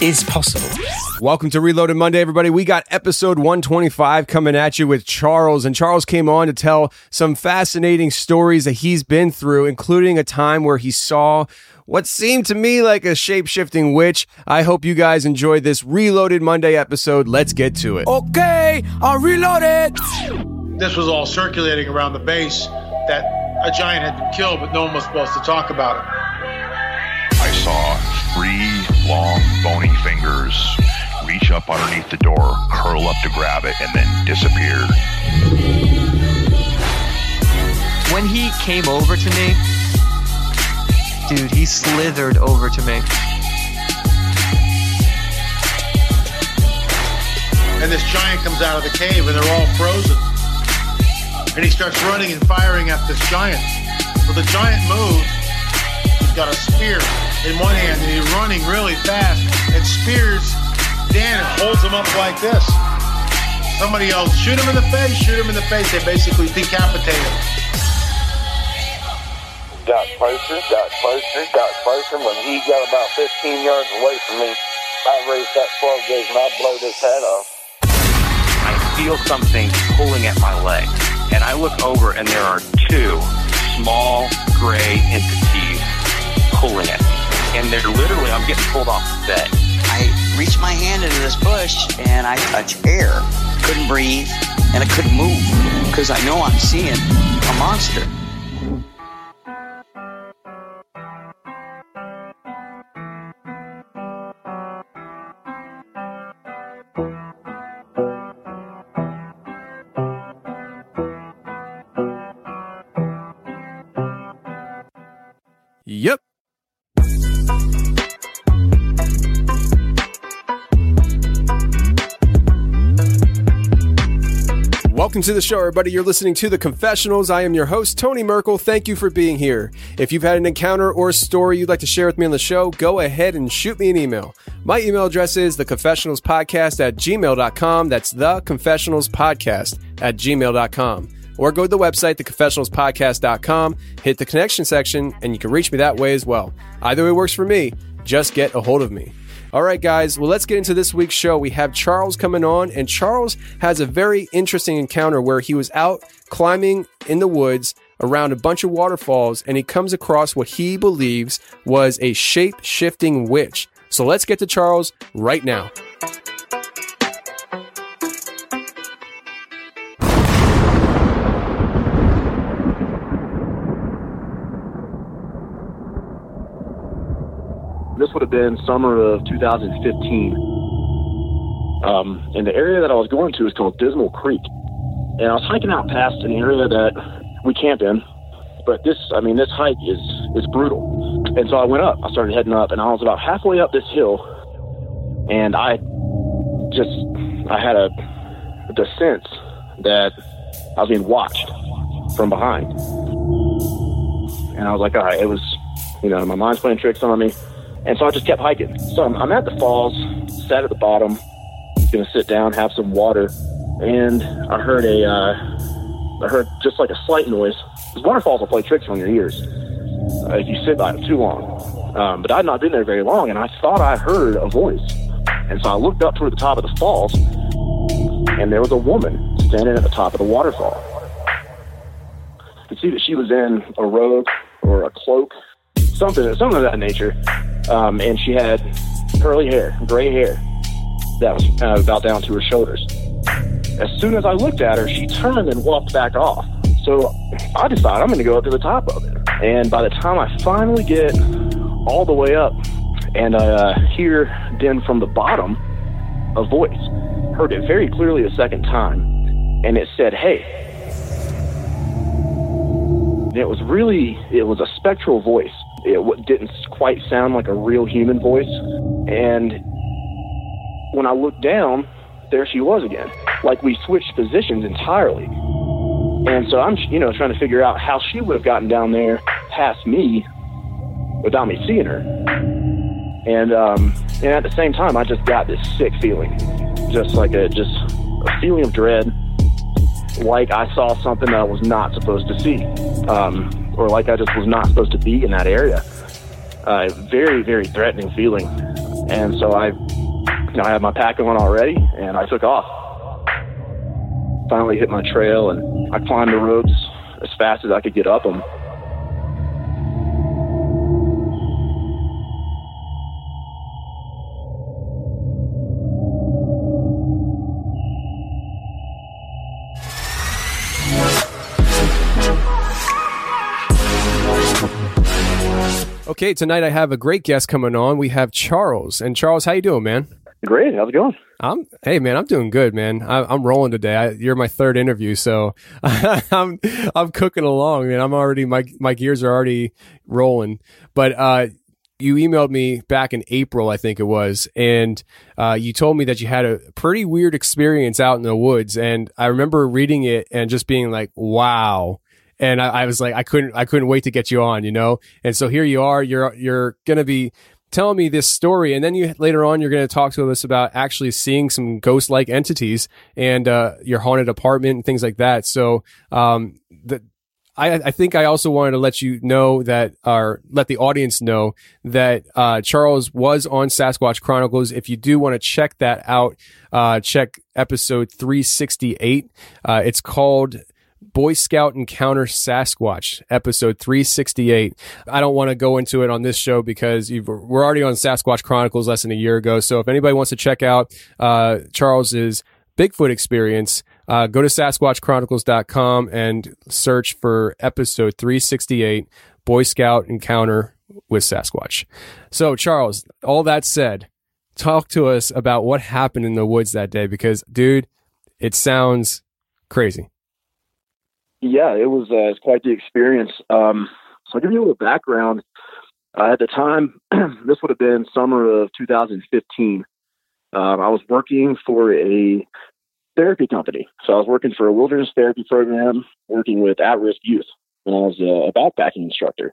is possible. Welcome to Reloaded Monday, everybody. We got episode 125 coming at you with Charles. And Charles came on to tell some fascinating stories that he's been through, including a time where he saw what seemed to me like a shape shifting witch. I hope you guys enjoyed this Reloaded Monday episode. Let's get to it. Okay, I'll reload it. This was all circulating around the base that a giant had been killed, but no one was supposed to talk about it. I saw three long, bony fingers reach up underneath the door, curl up to grab it, and then disappear. When he came over to me, dude, he slithered over to me. And this giant comes out of the cave, and they're all frozen. And he starts running and firing at this giant. Well, the giant moves. He's got a spear in one hand, and he's running really fast and spears Dan and holds him up like this. Somebody else, shoot him in the face, shoot him in the face. They basically decapitate him. Got closer, got closer, got closer. When he got about 15 yards away from me, I raised that 12 gauge and I blowed his head off. I feel something pulling at my leg, and I look over, and there are two small gray entities pulling at me. And they're literally, I'm getting pulled off the bed. I reach my hand into this bush and I touch air. Couldn't breathe and I couldn't move because I know I'm seeing a monster. To the show, everybody. You're listening to The Confessionals. I am your host, Tony Merkel. Thank you for being here. If you've had an encounter or a story you'd like to share with me on the show, go ahead and shoot me an email. My email address is theconfessionalspodcast at gmail.com. That's theconfessionalspodcast at gmail.com. Or go to the website, theconfessionalspodcast.com, hit the connection section, and you can reach me that way as well. Either way works for me. Just get a hold of me. All right, guys, well, let's get into this week's show. We have Charles coming on, and Charles has a very interesting encounter where he was out climbing in the woods around a bunch of waterfalls, and he comes across what he believes was a shape shifting witch. So let's get to Charles right now. Would have been summer of 2015. Um, and the area that I was going to is called Dismal Creek. And I was hiking out past an area that we camp in. But this, I mean, this hike is, is brutal. And so I went up. I started heading up, and I was about halfway up this hill. And I just, I had a, the sense that I was being watched from behind. And I was like, all right, it was, you know, my mind's playing tricks on me. And so I just kept hiking. So I'm, I'm at the falls, sat at the bottom, going to sit down, have some water, and I heard a, uh, I heard just like a slight noise. Because waterfalls will play tricks on your ears uh, if you sit by them too long. Um, but I'd not been there very long, and I thought I heard a voice. And so I looked up toward the top of the falls, and there was a woman standing at the top of the waterfall. You could see that she was in a robe or a cloak, something, something of that nature. Um, and she had curly hair, gray hair, that was uh, about down to her shoulders. as soon as I looked at her, she turned and walked back off. So I decided I'm going to go up to the top of it. And by the time I finally get all the way up and I uh, hear then from the bottom a voice, heard it very clearly a second time, and it said, Hey. It was really, it was a spectral voice. It didn't quite sound like a real human voice. And when I looked down, there she was again. Like we switched positions entirely. And so I'm, you know, trying to figure out how she would have gotten down there past me without me seeing her. And um, and at the same time, I just got this sick feeling, just like a just a feeling of dread, like I saw something that I was not supposed to see, um, or like I just was not supposed to be in that area. Uh, very very threatening feeling. And so I, you know, I had my pack on already, and I took off. Finally hit my trail, and I climbed the roads as fast as I could get up them. Okay, tonight I have a great guest coming on. We have Charles, and Charles, how you doing, man? Great. How's it going? I'm hey man, I'm doing good, man. I, am rolling today. I, you're my third interview, so I'm I'm cooking along, man. I'm already my my gears are already rolling. But uh, you emailed me back in April, I think it was, and uh, you told me that you had a pretty weird experience out in the woods, and I remember reading it and just being like, "Wow." And I, I, was like, I couldn't, I couldn't wait to get you on, you know. And so here you are. You're you're gonna be telling me this story, and then you later on you're going to talk to us about actually seeing some ghost-like entities and uh, your haunted apartment and things like that. So um, the I, I, think I also wanted to let you know that, or let the audience know that uh, Charles was on Sasquatch Chronicles. If you do want to check that out, uh, check episode 368. Uh, it's called Boy Scout Encounter Sasquatch, episode 368. I don't want to go into it on this show because we're already on Sasquatch Chronicles less than a year ago. So if anybody wants to check out uh, Charles's Bigfoot experience, uh, go to SasquatchChronicles.com and search for episode 368, Boy Scout Encounter with Sasquatch. So, Charles, all that said, talk to us about what happened in the woods that day because, dude, it sounds crazy yeah, it was, uh, it was quite the experience. Um, so I'll give you a little background. Uh, at the time, this would have been summer of 2015. Um, I was working for a therapy company. So I was working for a wilderness therapy program, working with at-risk youth, and I was a, a backpacking instructor.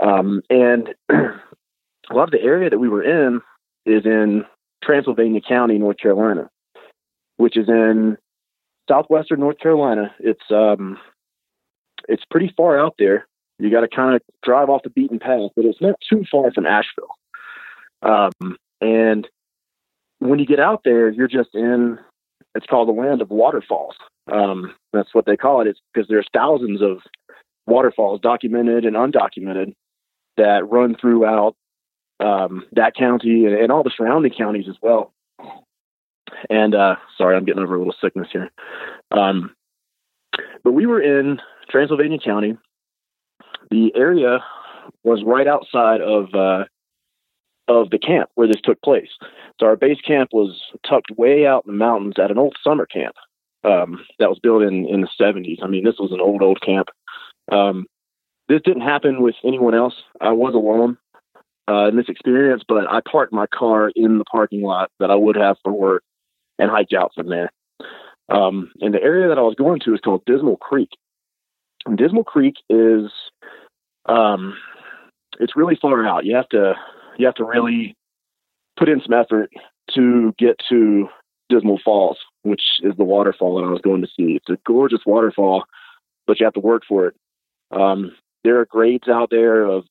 Um, and a lot of the area that we were in is in Transylvania County, North Carolina, which is in southwestern North Carolina. It's um, it's pretty far out there. You got to kind of drive off the beaten path, but it's not too far from Asheville. Um, and when you get out there, you're just in. It's called the land of waterfalls. Um, that's what they call it. It's because there's thousands of waterfalls, documented and undocumented, that run throughout um, that county and, and all the surrounding counties as well. And uh, sorry, I'm getting over a little sickness here. Um, but we were in Transylvania County. The area was right outside of uh, of the camp where this took place. So our base camp was tucked way out in the mountains at an old summer camp um, that was built in in the 70s. I mean, this was an old old camp. Um, this didn't happen with anyone else. I was alone uh, in this experience, but I parked my car in the parking lot that I would have for work and hiked out from there. Um, and the area that I was going to is called Dismal Creek. And Dismal Creek is, um, it's really far out. You have to, you have to really put in some effort to get to Dismal Falls, which is the waterfall that I was going to see. It's a gorgeous waterfall, but you have to work for it. Um, there are grades out there of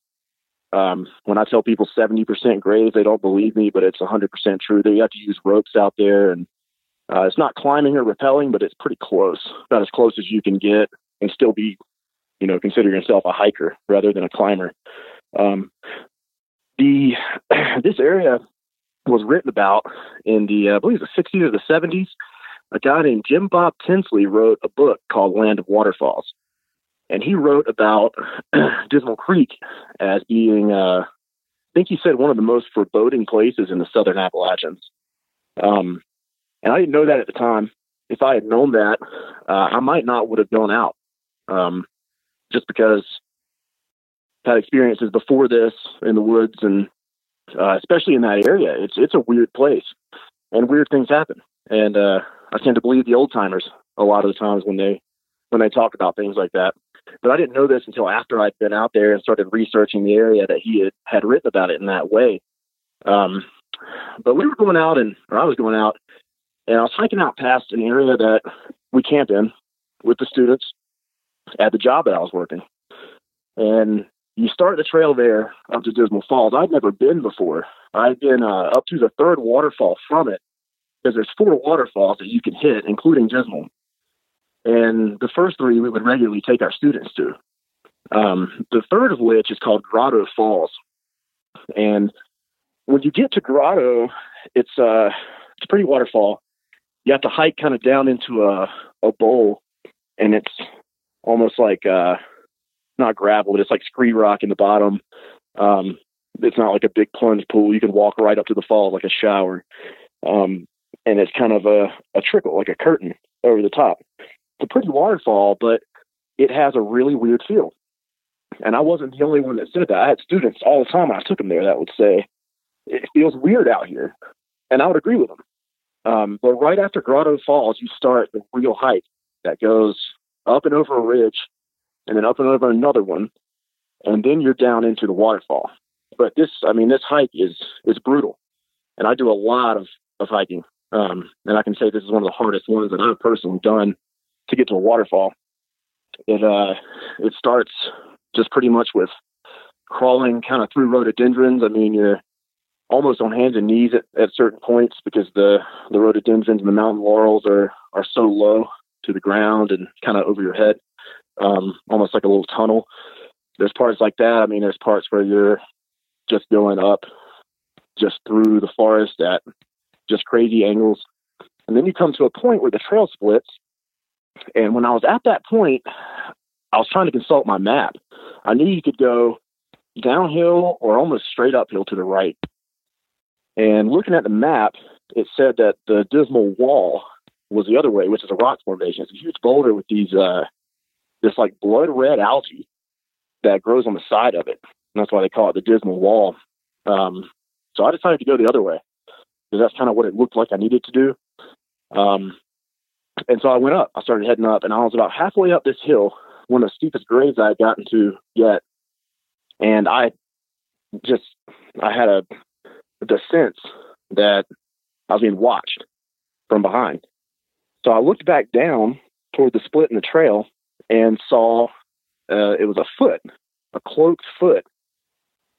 um, when I tell people 70% grades, they don't believe me, but it's 100% true. You have to use ropes out there and uh, it's not climbing or rappelling, but it's pretty close, about as close as you can get, and still be, you know, consider yourself a hiker rather than a climber. Um, the this area was written about in the uh, I believe the 60s or the 70s a guy named Jim Bob Tinsley wrote a book called Land of Waterfalls. And he wrote about Dismal Creek as being, uh, I think he said, one of the most foreboding places in the southern Appalachians. Um, and I didn't know that at the time. If I had known that, uh, I might not would have gone out. Um, just because I've had experiences before this in the woods and uh, especially in that area, it's it's a weird place and weird things happen. And uh, I tend to believe the old timers a lot of the times when they when they talk about things like that. But I didn't know this until after I'd been out there and started researching the area that he had, had written about it in that way. Um, but we were going out, and or I was going out, and I was hiking out past an area that we camped in with the students at the job that I was working. And you start the trail there up to Dismal Falls. I'd never been before. I'd been uh, up to the third waterfall from it because there's four waterfalls that you can hit, including Dismal. And the first three we would regularly take our students to. Um, the third of which is called Grotto Falls. And when you get to Grotto, it's uh, it's a pretty waterfall. You have to hike kind of down into a a bowl, and it's almost like uh, not gravel, but it's like scree rock in the bottom. Um, it's not like a big plunge pool. You can walk right up to the fall like a shower. Um, and it's kind of a, a trickle, like a curtain over the top. It's a pretty waterfall, but it has a really weird feel. And I wasn't the only one that said that. I had students all the time when I took them there that would say, it feels weird out here. And I would agree with them. Um, but right after Grotto Falls, you start the real hike that goes up and over a ridge and then up and over another one. And then you're down into the waterfall. But this, I mean, this hike is, is brutal. And I do a lot of, of hiking. Um, and I can say this is one of the hardest ones that I've personally done to get to a waterfall. It, uh, it starts just pretty much with crawling kind of through rhododendrons. I mean, you're almost on hands and knees at, at certain points because the, the rhododendrons and the mountain laurels are, are so low to the ground and kind of over your head, um, almost like a little tunnel. There's parts like that. I mean, there's parts where you're just going up just through the forest at just crazy angles. And then you come to a point where the trail splits. And when I was at that point, I was trying to consult my map. I knew you could go downhill or almost straight uphill to the right. And looking at the map, it said that the Dismal Wall was the other way, which is a rock formation. It's a huge boulder with these, uh, this like blood red algae that grows on the side of it. And that's why they call it the Dismal Wall. Um, so I decided to go the other way because that's kind of what it looked like I needed to do. Um, and so I went up. I started heading up, and I was about halfway up this hill, one of the steepest grades I had gotten to yet. And I just, I had a the sense that I was being watched from behind. So I looked back down toward the split in the trail and saw uh, it was a foot, a cloaked foot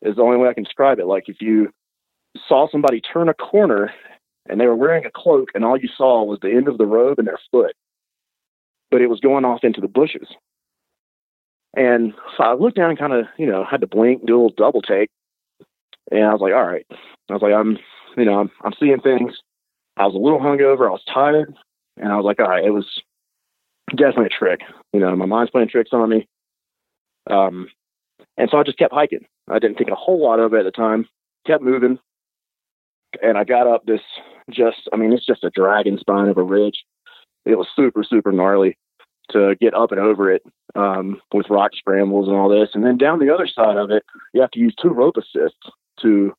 is the only way I can describe it. Like if you saw somebody turn a corner and they were wearing a cloak and all you saw was the end of the robe and their foot, but it was going off into the bushes. And so I looked down and kind of, you know, had to blink, do a little double take. And I was like, all right. I was like, I'm, you know, I'm, I'm seeing things. I was a little hungover. I was tired. And I was like, all right, it was definitely a trick. You know, my mind's playing tricks on me. Um, and so I just kept hiking. I didn't think a whole lot of it at the time. Kept moving. And I got up this just, I mean, it's just a dragon spine of a ridge. It was super, super gnarly to get up and over it um, with rock scrambles and all this. And then down the other side of it, you have to use two rope assists to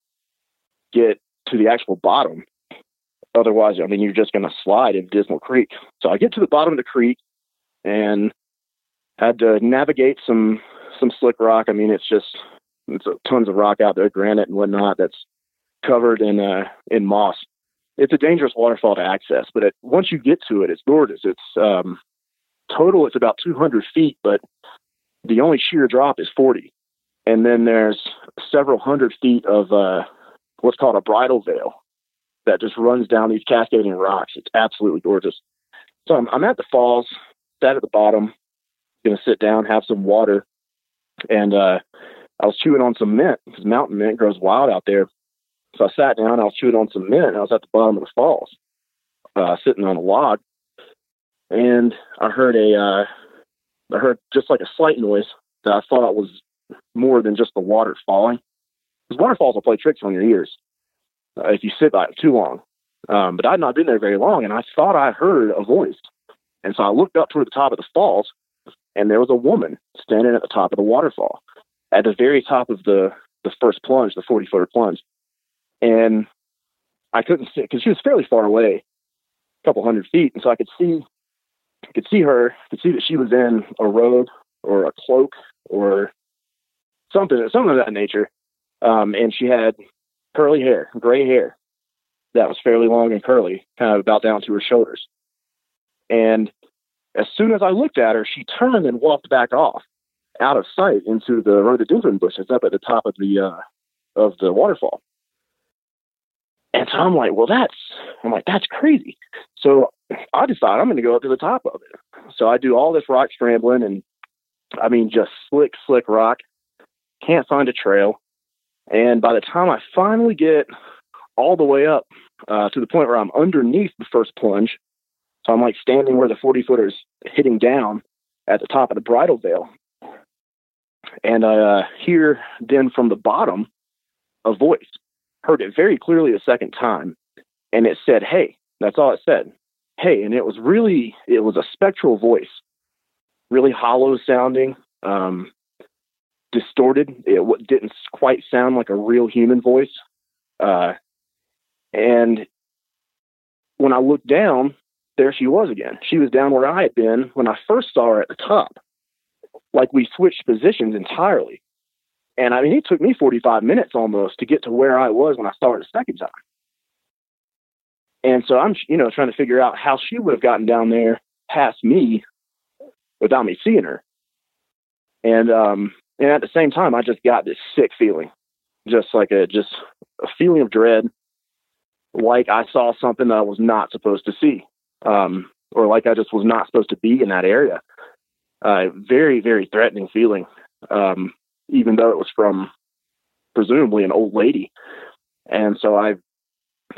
get to the actual bottom. Otherwise, I mean, you're just going to slide in Dismal Creek. So I get to the bottom of the creek and had to navigate some some slick rock. I mean, it's just it's a, tons of rock out there, granite and whatnot, that's covered in uh, in moss. It's a dangerous waterfall to access, but it, once you get to it, it's gorgeous. It's um, total, it's about 200 feet, but the only sheer drop is 40. And then there's several hundred feet of uh, what's called a bridal veil that just runs down these cascading rocks. It's absolutely gorgeous. So I'm, I'm at the falls, sat at the bottom, going to sit down, have some water, and uh, I was chewing on some mint because mountain mint grows wild out there. So I sat down, I was chewing on some mint, and I was at the bottom of the falls, uh, sitting on a log, and I heard a, uh, I heard just like a slight noise that I thought was more than just the water falling. Because waterfalls will play tricks on your ears uh, if you sit by it too long. Um, but I'd not been there very long, and I thought I heard a voice. And so I looked up toward the top of the falls, and there was a woman standing at the top of the waterfall, at the very top of the the first plunge, the forty footer plunge. And I couldn't see because she was fairly far away, a couple hundred feet, and so I could see, I could see her, could see that she was in a robe or a cloak or something, something of that nature. Um, and she had curly hair, gray hair, that was fairly long and curly, kind of about down to her shoulders. And as soon as I looked at her, she turned and walked back off, out of sight into the rhododendron bushes up at the top of the uh, of the waterfall. And so I'm like, well, that's I'm like, that's crazy. So I decide I'm going to go up to the top of it. So I do all this rock scrambling, and I mean, just slick, slick rock. Can't find a trail. And by the time I finally get all the way up uh, to the point where I'm underneath the first plunge. So I'm like standing where the 40 footer is hitting down at the top of the bridal veil. And I uh, hear then from the bottom a voice. Heard it very clearly the second time. And it said, Hey, that's all it said. Hey. And it was really, it was a spectral voice, really hollow sounding, um, distorted. It didn't quite sound like a real human voice. Uh, and when I looked down, there she was again. She was down where I had been when I first saw her at the top. Like we switched positions entirely. And I mean, it took me 45 minutes almost to get to where I was when I saw her the second time. And so I'm, you know, trying to figure out how she would have gotten down there past me without me seeing her. And, um, and at the same time, I just got this sick feeling, just like a, just a feeling of dread like I saw something that I was not supposed to see, um, or like I just was not supposed to be in that area. Uh, very, very threatening feeling, um, even though it was from presumably an old lady. And so I, you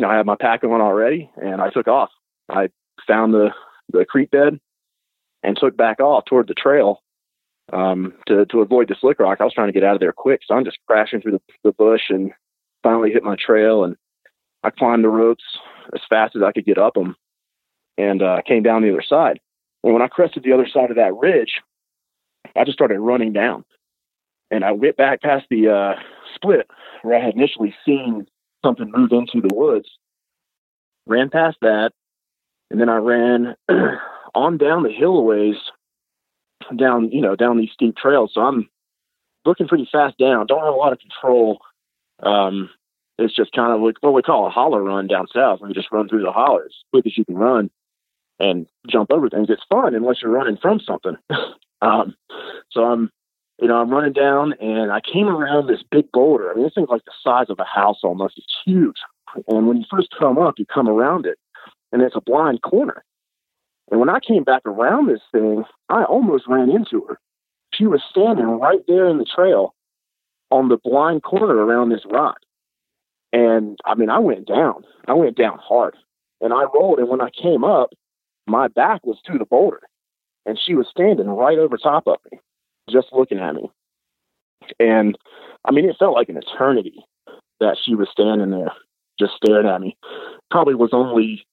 know, I had my pack on already, and I took off. I found the the creek bed and took back off toward the trail um, to to avoid the slick rock. I was trying to get out of there quick, so I'm just crashing through the, the bush and finally hit my trail and I climbed the ropes as fast as I could get up them and uh, came down the other side. And when I crested the other side of that ridge, I just started running down. And I went back past the uh, split where I had initially seen something move into the woods, ran past that, and then I ran on down the hill a ways, down, you know, down these steep trails. So I'm looking pretty fast down, don't have a lot of control. Um, it's just kind of like what we call a holler run down south. We just run through the holler as quick as you can run and jump over things. It's fun unless you're running from something. um, so I'm, you know, I'm running down and I came around this big boulder. I mean, this thing's like the size of a house almost. It's huge. And when you first come up, you come around it and it's a blind corner. And when I came back around this thing, I almost ran into her. She was standing right there in the trail on the blind corner around this rock. And I mean, I went down. I went down hard. And I rolled. And when I came up, my back was to the boulder. And she was standing right over top of me, just looking at me. And I mean, it felt like an eternity that she was standing there, just staring at me. Probably was only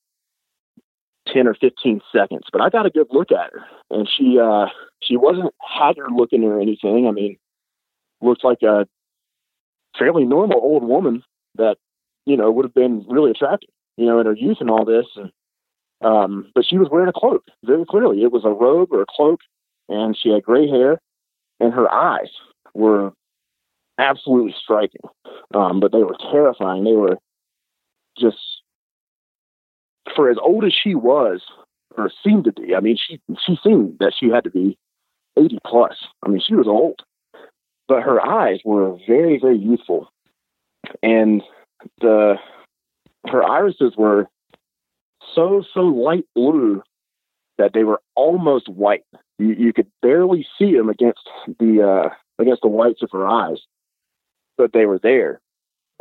10 or 15 seconds, but I got a good look at her. And she, uh, she wasn't haggard looking or anything. I mean, looked like a fairly normal old woman that you know would have been really attractive, you know, in her youth and all this. And um, but she was wearing a cloak very clearly. It was a robe or a cloak, and she had gray hair, and her eyes were absolutely striking. Um, but they were terrifying. They were just for as old as she was or seemed to be. I mean, she she seemed that she had to be eighty plus. I mean, she was old, but her eyes were very very youthful and the her irises were so so light blue that they were almost white. You, you could barely see them against the uh, against the whites of her eyes, but they were there.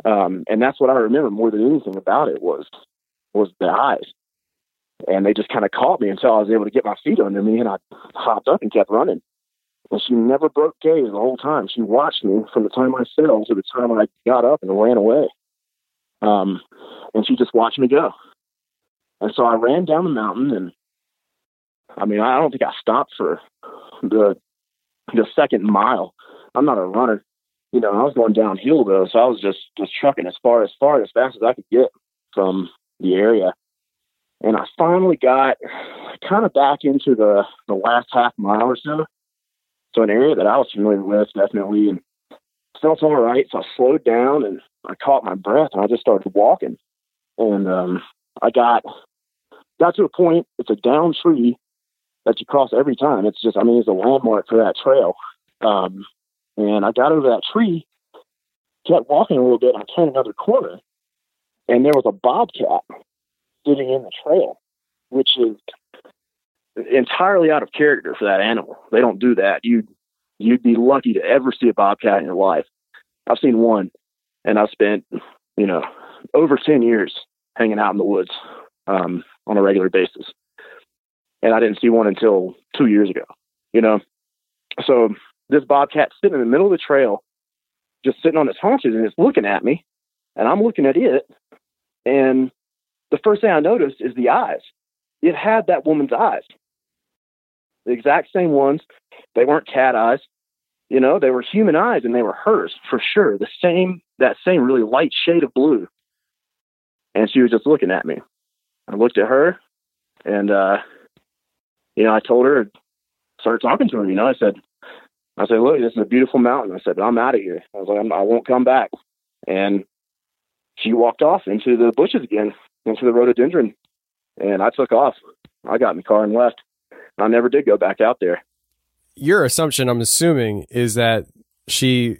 Um, and that's what I remember more than anything about it was was the eyes. and they just kind of caught me until I was able to get my feet under me, and I hopped up and kept running. And she never broke gaze the whole time. She watched me from the time I fell to the time I got up and ran away. Um, and she just watched me go. And so I ran down the mountain, and I mean, I don't think I stopped for the the second mile. I'm not a runner, you know. I was going downhill though, so I was just just trucking as far as far as fast as I could get from the area. And I finally got kind of back into the the last half mile or so. So an area that I was familiar with definitely, and felt all right. So I slowed down and I caught my breath and I just started walking. And um, I got got to a point. It's a down tree that you cross every time. It's just, I mean, it's a landmark for that trail. Um, and I got over that tree, kept walking a little bit. and I turned another corner, and there was a bobcat sitting in the trail, which is entirely out of character for that animal. They don't do that. You you'd be lucky to ever see a bobcat in your life. I've seen one, and I've spent you know over ten years hanging out in the woods um, on a regular basis, and I didn't see one until two years ago. You know, so this bobcat sitting in the middle of the trail, just sitting on its haunches, and it's looking at me, and I'm looking at it, and the first thing I noticed is the eyes. It had that woman's eyes the exact same ones. They weren't cat eyes. You know, they were human eyes and they were hers for sure. The same, that same really light shade of blue. And she was just looking at me. I looked at her and, uh, you know, I told her, started talking to her, you know, I said, I said, look, this is a beautiful mountain. I said, I'm out of here. I was like, I won't come back. And she walked off into the bushes again, into the rhododendron. And I took off. I got in the car and left. I never did go back out there. Your assumption, I'm assuming, is that she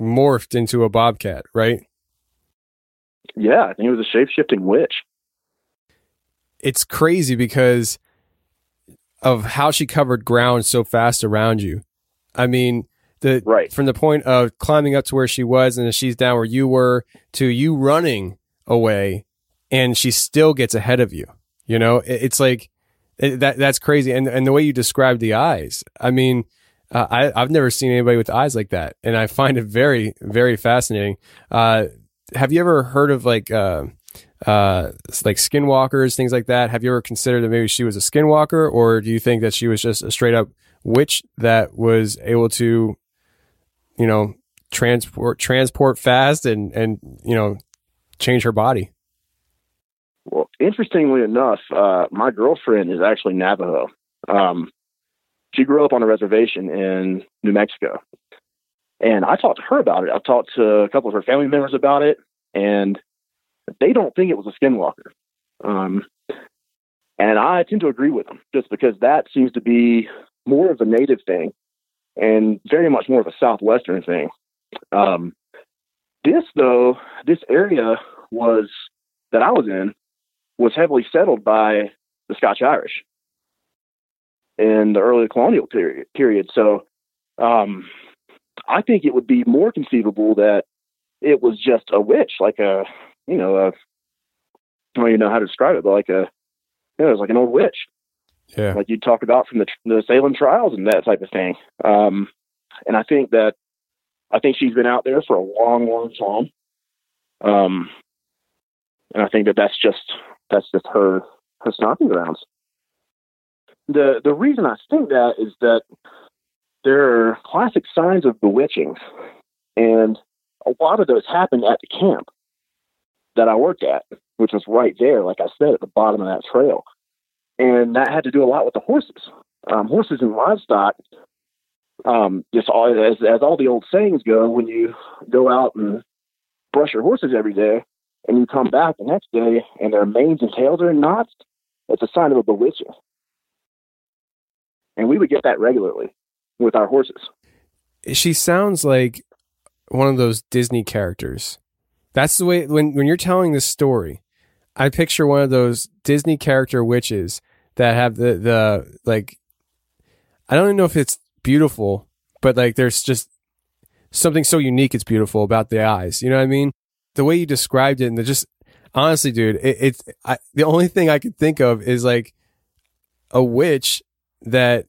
morphed into a bobcat, right? Yeah, I think it was a shape shifting witch. It's crazy because of how she covered ground so fast around you. I mean, the right. from the point of climbing up to where she was and she's down where you were to you running away and she still gets ahead of you. You know, it's like it, that that's crazy. And and the way you described the eyes, I mean, uh, I I've never seen anybody with eyes like that, and I find it very very fascinating. Uh, have you ever heard of like uh, uh, like skinwalkers, things like that? Have you ever considered that maybe she was a skinwalker, or do you think that she was just a straight up witch that was able to, you know, transport transport fast and and you know change her body? Well, interestingly enough, uh, my girlfriend is actually Navajo. Um, she grew up on a reservation in New Mexico. And I talked to her about it. I talked to a couple of her family members about it, and they don't think it was a skinwalker. Um, and I tend to agree with them just because that seems to be more of a native thing and very much more of a Southwestern thing. Um, this, though, this area was that I was in was heavily settled by the Scotch Irish in the early colonial period. Period. So, um, I think it would be more conceivable that it was just a witch, like a, you know, a, I don't even know how to describe it, but like a, you know, it was like an old witch. Yeah. Like you talk about from the, the Salem trials and that type of thing. Um, and I think that, I think she's been out there for a long, long time. Um, and I think that that's just that's just her her stomping grounds. The the reason I think that is that there are classic signs of bewitching, and a lot of those happened at the camp that I worked at, which was right there, like I said, at the bottom of that trail, and that had to do a lot with the horses. Um, horses and livestock, um, just all, as as all the old sayings go, when you go out and brush your horses every day, and you come back the next day and their manes and tails are in knots, it's a sign of a bewitcher. And we would get that regularly with our horses. She sounds like one of those Disney characters. That's the way when when you're telling this story, I picture one of those Disney character witches that have the the like I don't even know if it's beautiful, but like there's just something so unique it's beautiful about the eyes. You know what I mean? the way you described it and the just honestly, dude, it, it's I, the only thing I could think of is like a witch that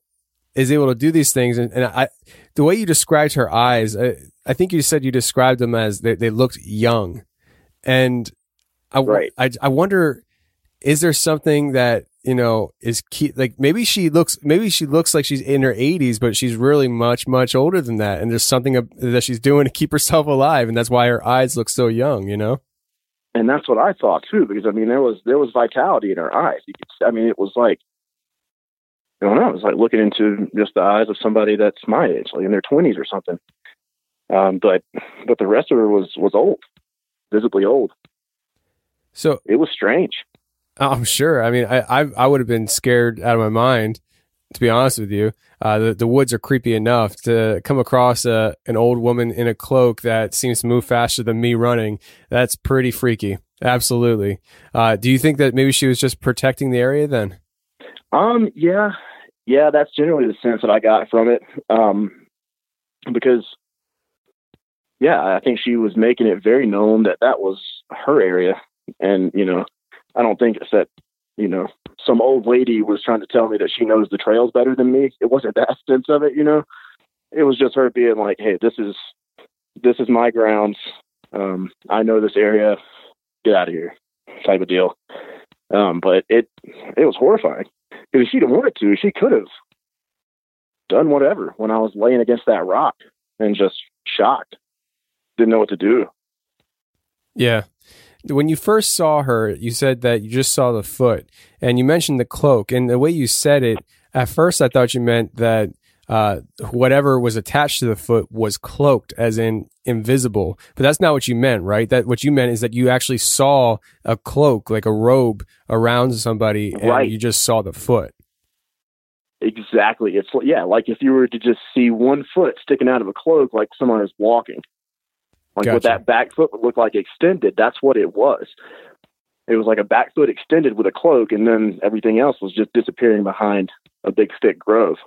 is able to do these things. And, and I, the way you described her eyes, I, I think you said you described them as they, they looked young, and I, Right. I, I wonder, is there something that you know is key? Like maybe she looks, maybe she looks like she's in her 80s, but she's really much, much older than that. And there's something that she's doing to keep herself alive, and that's why her eyes look so young. You know. and that's what I thought too, because I mean there was there was vitality in her eyes. You could, I mean, it was like I don't know, it was like looking into just the eyes of somebody that's my age, like in their twenties or something. Um, but but the rest of her was was old, visibly old. So it was strange. I'm sure. I mean, I I, I would have been scared out of my mind, to be honest with you. Uh, the the woods are creepy enough to come across a an old woman in a cloak that seems to move faster than me running. That's pretty freaky. Absolutely. Uh, do you think that maybe she was just protecting the area then? Um, yeah, yeah, that's generally the sense that I got from it. Um, because, yeah, I think she was making it very known that that was her area, and you know, I don't think it's that, you know, some old lady was trying to tell me that she knows the trails better than me. It wasn't that sense of it, you know. It was just her being like, "Hey, this is this is my grounds. Um, I know this area. Get out of here," type of deal. Um, but it it was horrifying. If she'd have wanted to, she could have done whatever when I was laying against that rock and just shocked. Didn't know what to do. Yeah. When you first saw her, you said that you just saw the foot, and you mentioned the cloak. And the way you said it, at first, I thought you meant that uh, whatever was attached to the foot was cloaked, as in invisible. But that's not what you meant, right? That what you meant is that you actually saw a cloak, like a robe, around somebody, and Right. you just saw the foot. Exactly. It's yeah, like if you were to just see one foot sticking out of a cloak, like someone is walking. Like what Gotcha. that back foot would look like extended. That's what it was. It was like a back foot extended with a cloak, and then everything else was just disappearing behind a big thick grove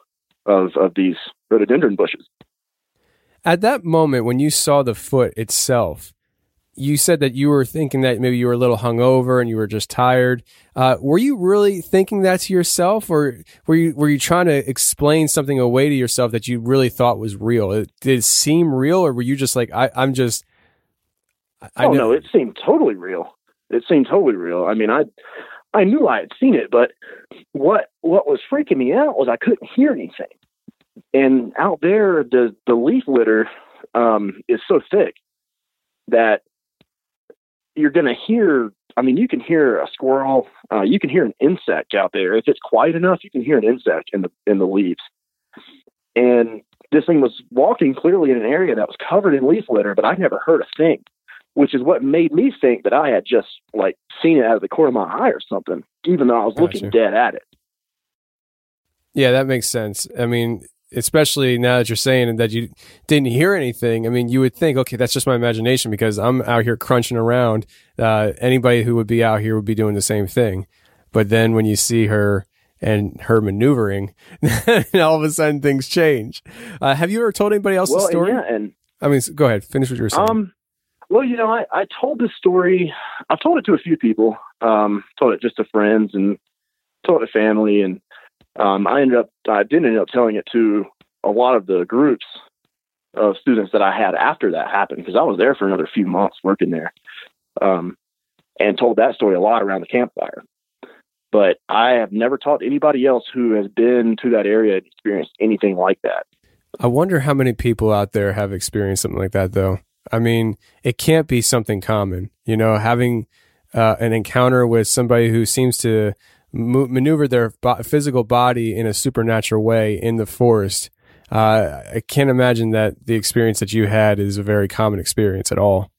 of of these rhododendron bushes. At that moment, when you saw the foot itself, you said that you were thinking that maybe you were a little hungover and you were just tired. Uh, were you really thinking that to yourself, or were you were you trying to explain something away to yourself that you really thought was real? It, did it seem real, or were you just like, I, I'm just? I, I oh know- no, it seemed totally real. It seemed totally real. I mean, I I knew I had seen it, but what what was freaking me out was I couldn't hear anything. And out there, the the leaf litter um, is so thick that you're going to hear. I mean, you can hear a squirrel. Uh, you can hear an insect out there. If it's quiet enough, you can hear an insect in the in the leaves. And this thing was walking clearly in an area that was covered in leaf litter, but I never heard a thing which is what made me think that I had just like seen it out of the corner of my eye or something, even though I was looking dead at it. Yeah, that makes sense. I mean, especially now that you're saying that you didn't hear anything. I mean, you would think, okay, that's just my imagination because I'm out here crunching around. Uh, anybody who would be out here would be doing the same thing. But then when you see her and her maneuvering, all of a sudden things change. Uh, have you ever told anybody else well, the and story? yeah, and I mean, go ahead, finish what you were saying. um, well, you know, I, I told this story. I've told it to a few people. Um, told it just to friends and told it to family, and um, I ended up I did end up telling it to a lot of the groups of students that I had after that happened because I was there for another few months working there, um, and told that story a lot around the campfire. But I have never taught anybody else who has been to that area and experienced anything like that. I wonder how many people out there have experienced something like that, though. I mean, it can't be something common, you know, having uh, an encounter with somebody who seems to maneuver their bo- physical body in a supernatural way in the forest. Uh, I can't imagine that the experience that you had is a very common experience at all.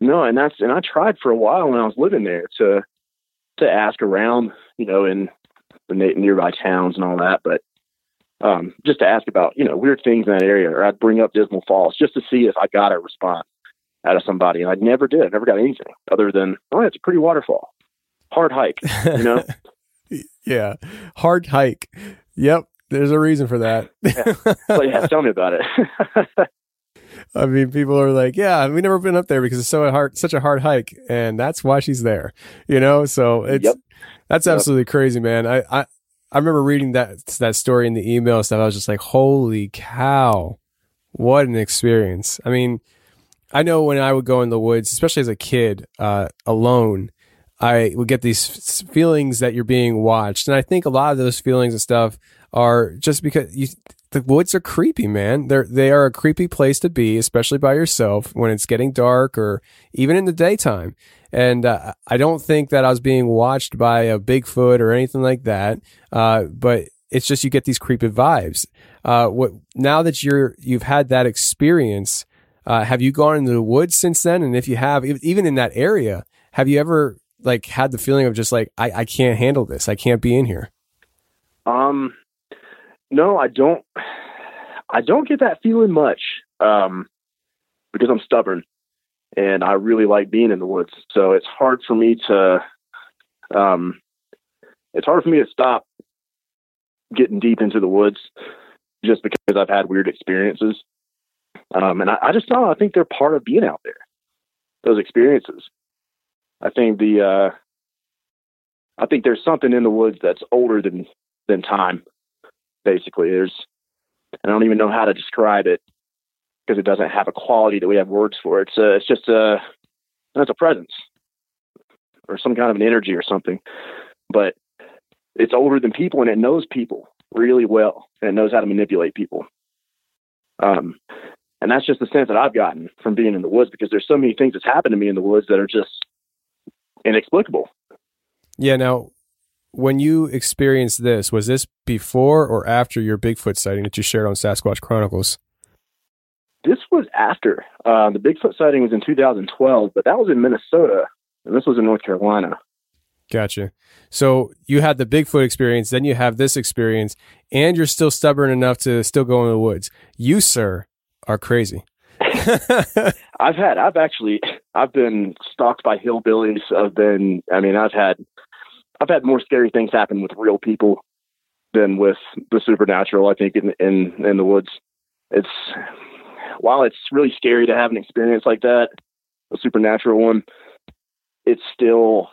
No, and that's and I tried for a while when I was living there to to ask around, you know, in the nearby towns and all that, but um, just to ask about you know weird things in that area, or I'd bring up Dismal Falls just to see if I got a response out of somebody, and I never did. I never got anything other than oh, it's a pretty waterfall, hard hike, you know. Yeah. Hard hike. Yep. There's a reason for that. yeah. but yeah, tell me about it. I mean, people are like, "Yeah, we've never been up there because it's so hard, such a hard hike," and that's why she's there. You know, so it's Yep. that's Yep. absolutely crazy, man. I, I I remember reading that that story in the email and stuff. I was just like, "Holy cow, what an experience!" I mean, I know when I would go in the woods, especially as a kid, uh, alone, I would get these feelings that you're being watched, and I think a lot of those feelings and stuff are just because you, the woods are creepy, man. They're they are a creepy place to be, especially by yourself when it's getting dark or even in the daytime. And uh, I don't think that I was being watched by a Bigfoot or anything like that. Uh, but it's just you get these creepy vibes. Uh, what now that you're you've had that experience, uh, have you gone into the woods since then? And if you have, even in that area, have you ever like had the feeling of just like I, I can't handle this, I can't be in here? Um, no, I don't. I don't get that feeling much um, because I'm stubborn and I really like being in the woods. So it's hard for me to. Um, it's hard for me to stop getting deep into the woods just because I've had weird experiences. Um, and I, I just know I think they're part of being out there. Those experiences. I think the. Uh, I think there's something in the woods that's older than than time. Basically, there's. I don't even know how to describe it because it doesn't have a quality that we have words for. It's a, it's just a, it's a presence or some kind of an energy or something. But it's older than people and it knows people really well and it knows how to manipulate people. Um, and that's just the sense that I've gotten from being in the woods because there's so many things that's happened to me in the woods that are just inexplicable. Yeah. Now, when you experienced this, was this before or after your Bigfoot sighting that you shared on Sasquatch Chronicles? This was after uh, the Bigfoot sighting was in 2012, but that was in Minnesota, and this was in North Carolina. Gotcha. So you had the Bigfoot experience, then you have this experience, and you're still stubborn enough to still go in the woods. You, sir, are crazy. I've had, I've actually, I've been stalked by hillbillies. I've been, I mean, I've had, I've had more scary things happen with real people than with the supernatural. I think in in in the woods, it's while it's really scary to have an experience like that, a supernatural one, it's still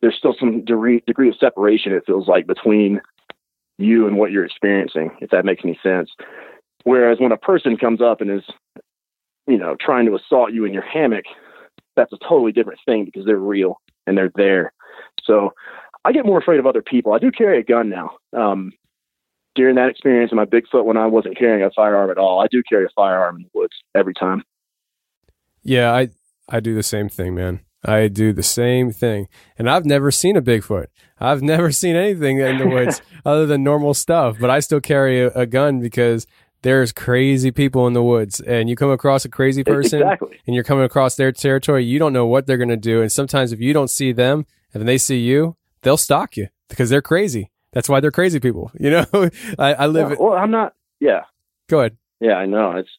there's still some degree degree of separation. It feels like between you and what you're experiencing, if that makes any sense. Whereas when a person comes up and is, you know, trying to assault you in your hammock, that's a totally different thing because they're real and they're there. So I get more afraid of other people. I do carry a gun now. Um, during that experience in my Bigfoot, when I wasn't carrying a firearm at all, I do carry a firearm in the woods every time. Yeah, I I do the same thing, man. I do the same thing. And I've never seen a Bigfoot. I've never seen anything in the woods other than normal stuff, but I still carry a, a gun because there's crazy people in the woods and you come across a crazy person Exactly. and you're coming across their territory, you don't know what they're going to do. And sometimes if you don't see them and they see you, they'll stalk you because they're crazy. That's why they're crazy people. You know, I, I live. Well, well, I'm not. Yeah. Go ahead. Yeah, I know. It's.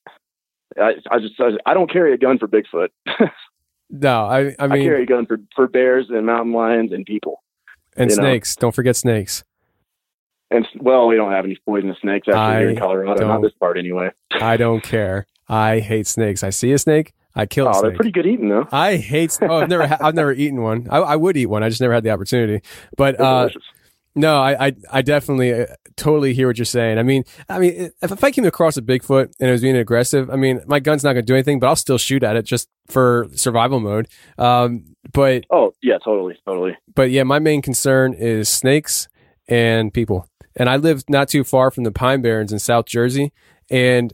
I, I just. I, I don't carry a gun for Bigfoot. No, I, I mean, I carry a gun for for bears and mountain lions and people. and you know. snakes. Don't forget snakes. And well, we don't have any poisonous snakes actually here in Colorado. Not this part anyway. I don't care. I hate snakes. I see a snake, I kill Oh, they're pretty good eating though. I hate. Snakes. Oh, I've never. Ha- I've never eaten one. I, I would eat one. I just never had the opportunity. But uh, no, I, I, I definitely uh, totally hear what you're saying. I mean, I mean, if, if I came across a Bigfoot and it was being aggressive, I mean, my gun's not going to do anything, but I'll still shoot at it just for survival mode. Um, but Oh yeah, totally, totally. but yeah, my main concern is snakes and people. And I live not too far from the Pine Barrens in South Jersey, and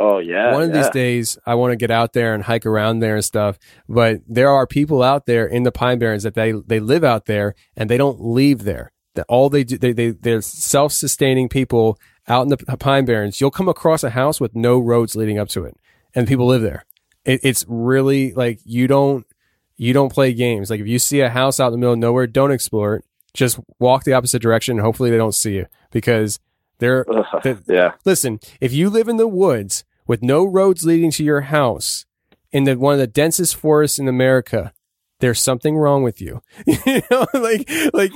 Oh yeah. one of these days I want to get out there and hike around there and stuff. But there are people out there in the Pine Barrens that they they live out there and they don't leave there. That all they do they they they're self sustaining people out in the Pine Barrens. You'll come across a house with no roads leading up to it, and people live there. It, it's really like you don't you don't play games. Like if you see a house out in the middle of nowhere, don't explore it. Just walk the opposite direction. and Hopefully they don't see you because they're the- yeah. Listen, if you live in the woods with no roads leading to your house in the one of the densest forests in America, there's something wrong with you. you know, like, like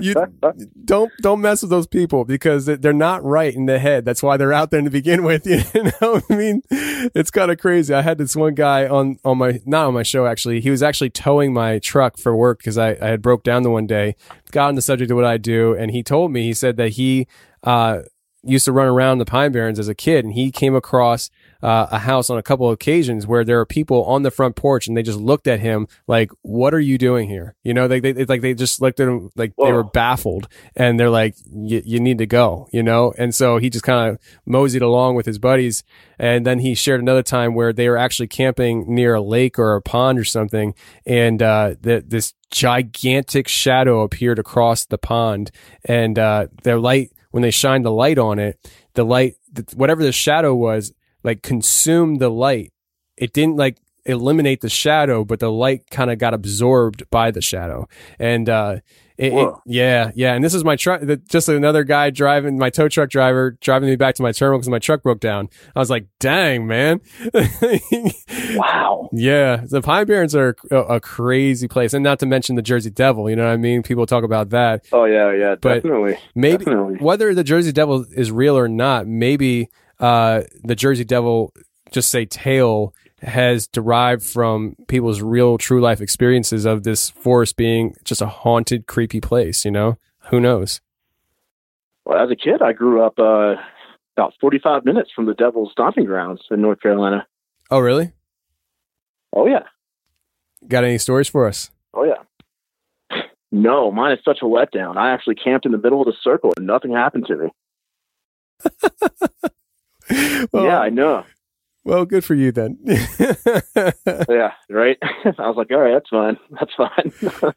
you don't, don't mess with those people because they're not right in the head. That's why they're out there to begin with. You know, I mean, it's kind of crazy. I had this one guy on, on my, not on my show, actually. He was actually towing my truck for work because I, I had broke down the one day, got on the subject of what I do. And he told me, he said that he, uh, used to run around the Pine Barrens as a kid and he came across uh, a house on a couple of occasions where there are people on the front porch and they just looked at him like, "What are you doing here?" You know, they, they it's like they just looked at him like Whoa. they were baffled and they're like, "You need to go," you know. And so he just kind of moseyed along with his buddies. And then he shared another time where they were actually camping near a lake or a pond or something, and uh, this gigantic shadow appeared across the pond, and uh, their light when they shined the light on it, the light, whatever the shadow was, like consumed the light. It didn't like eliminate the shadow, but the light kind of got absorbed by the shadow. And, uh, it, it, yeah, yeah. And this is my truck, just another guy driving, my tow truck driver driving me back to my terminal because my truck broke down. I was like, dang, man. wow. Yeah. The Pine Barrens are a, a, crazy place. And not to mention the Jersey Devil. You know what I mean? People talk about that. Oh, yeah, yeah. But definitely. Maybe definitely. whether the Jersey Devil is real or not, maybe, uh, the Jersey Devil, just say tale has derived from people's real true life experiences of this forest being just a haunted, creepy place, you know? Who knows? Well, as a kid, I grew up uh, about 45 minutes from the Devil's stomping grounds in North Carolina. Oh, really? Oh, yeah. Got any stories for us? Oh, yeah. No, mine is such a letdown. I actually camped in the middle of the circle and nothing happened to me. well, yeah, I know. Well, good for you then. yeah, right. I was like, all right, that's fine. That's fine.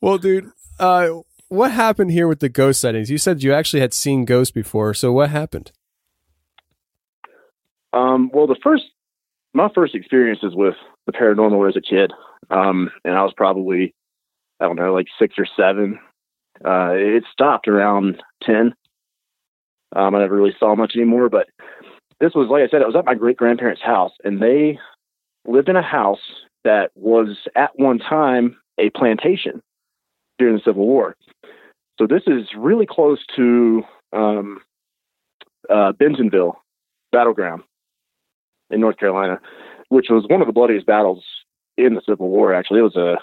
well, dude, uh, what happened here with the ghost sightings? You said you actually had seen ghosts before. So what happened? Um, well, the first, my first experiences with the paranormal as a kid, um, and I was probably, I don't know, like six or seven. Uh, it stopped around 10. Um, I never really saw much anymore, but this was, like I said, it was at my great grandparents' house, and they lived in a house that was at one time a plantation during the Civil War. So this is really close to um, uh, Bentonville battleground in North Carolina, which was one of the bloodiest battles in the Civil War. Actually, it was a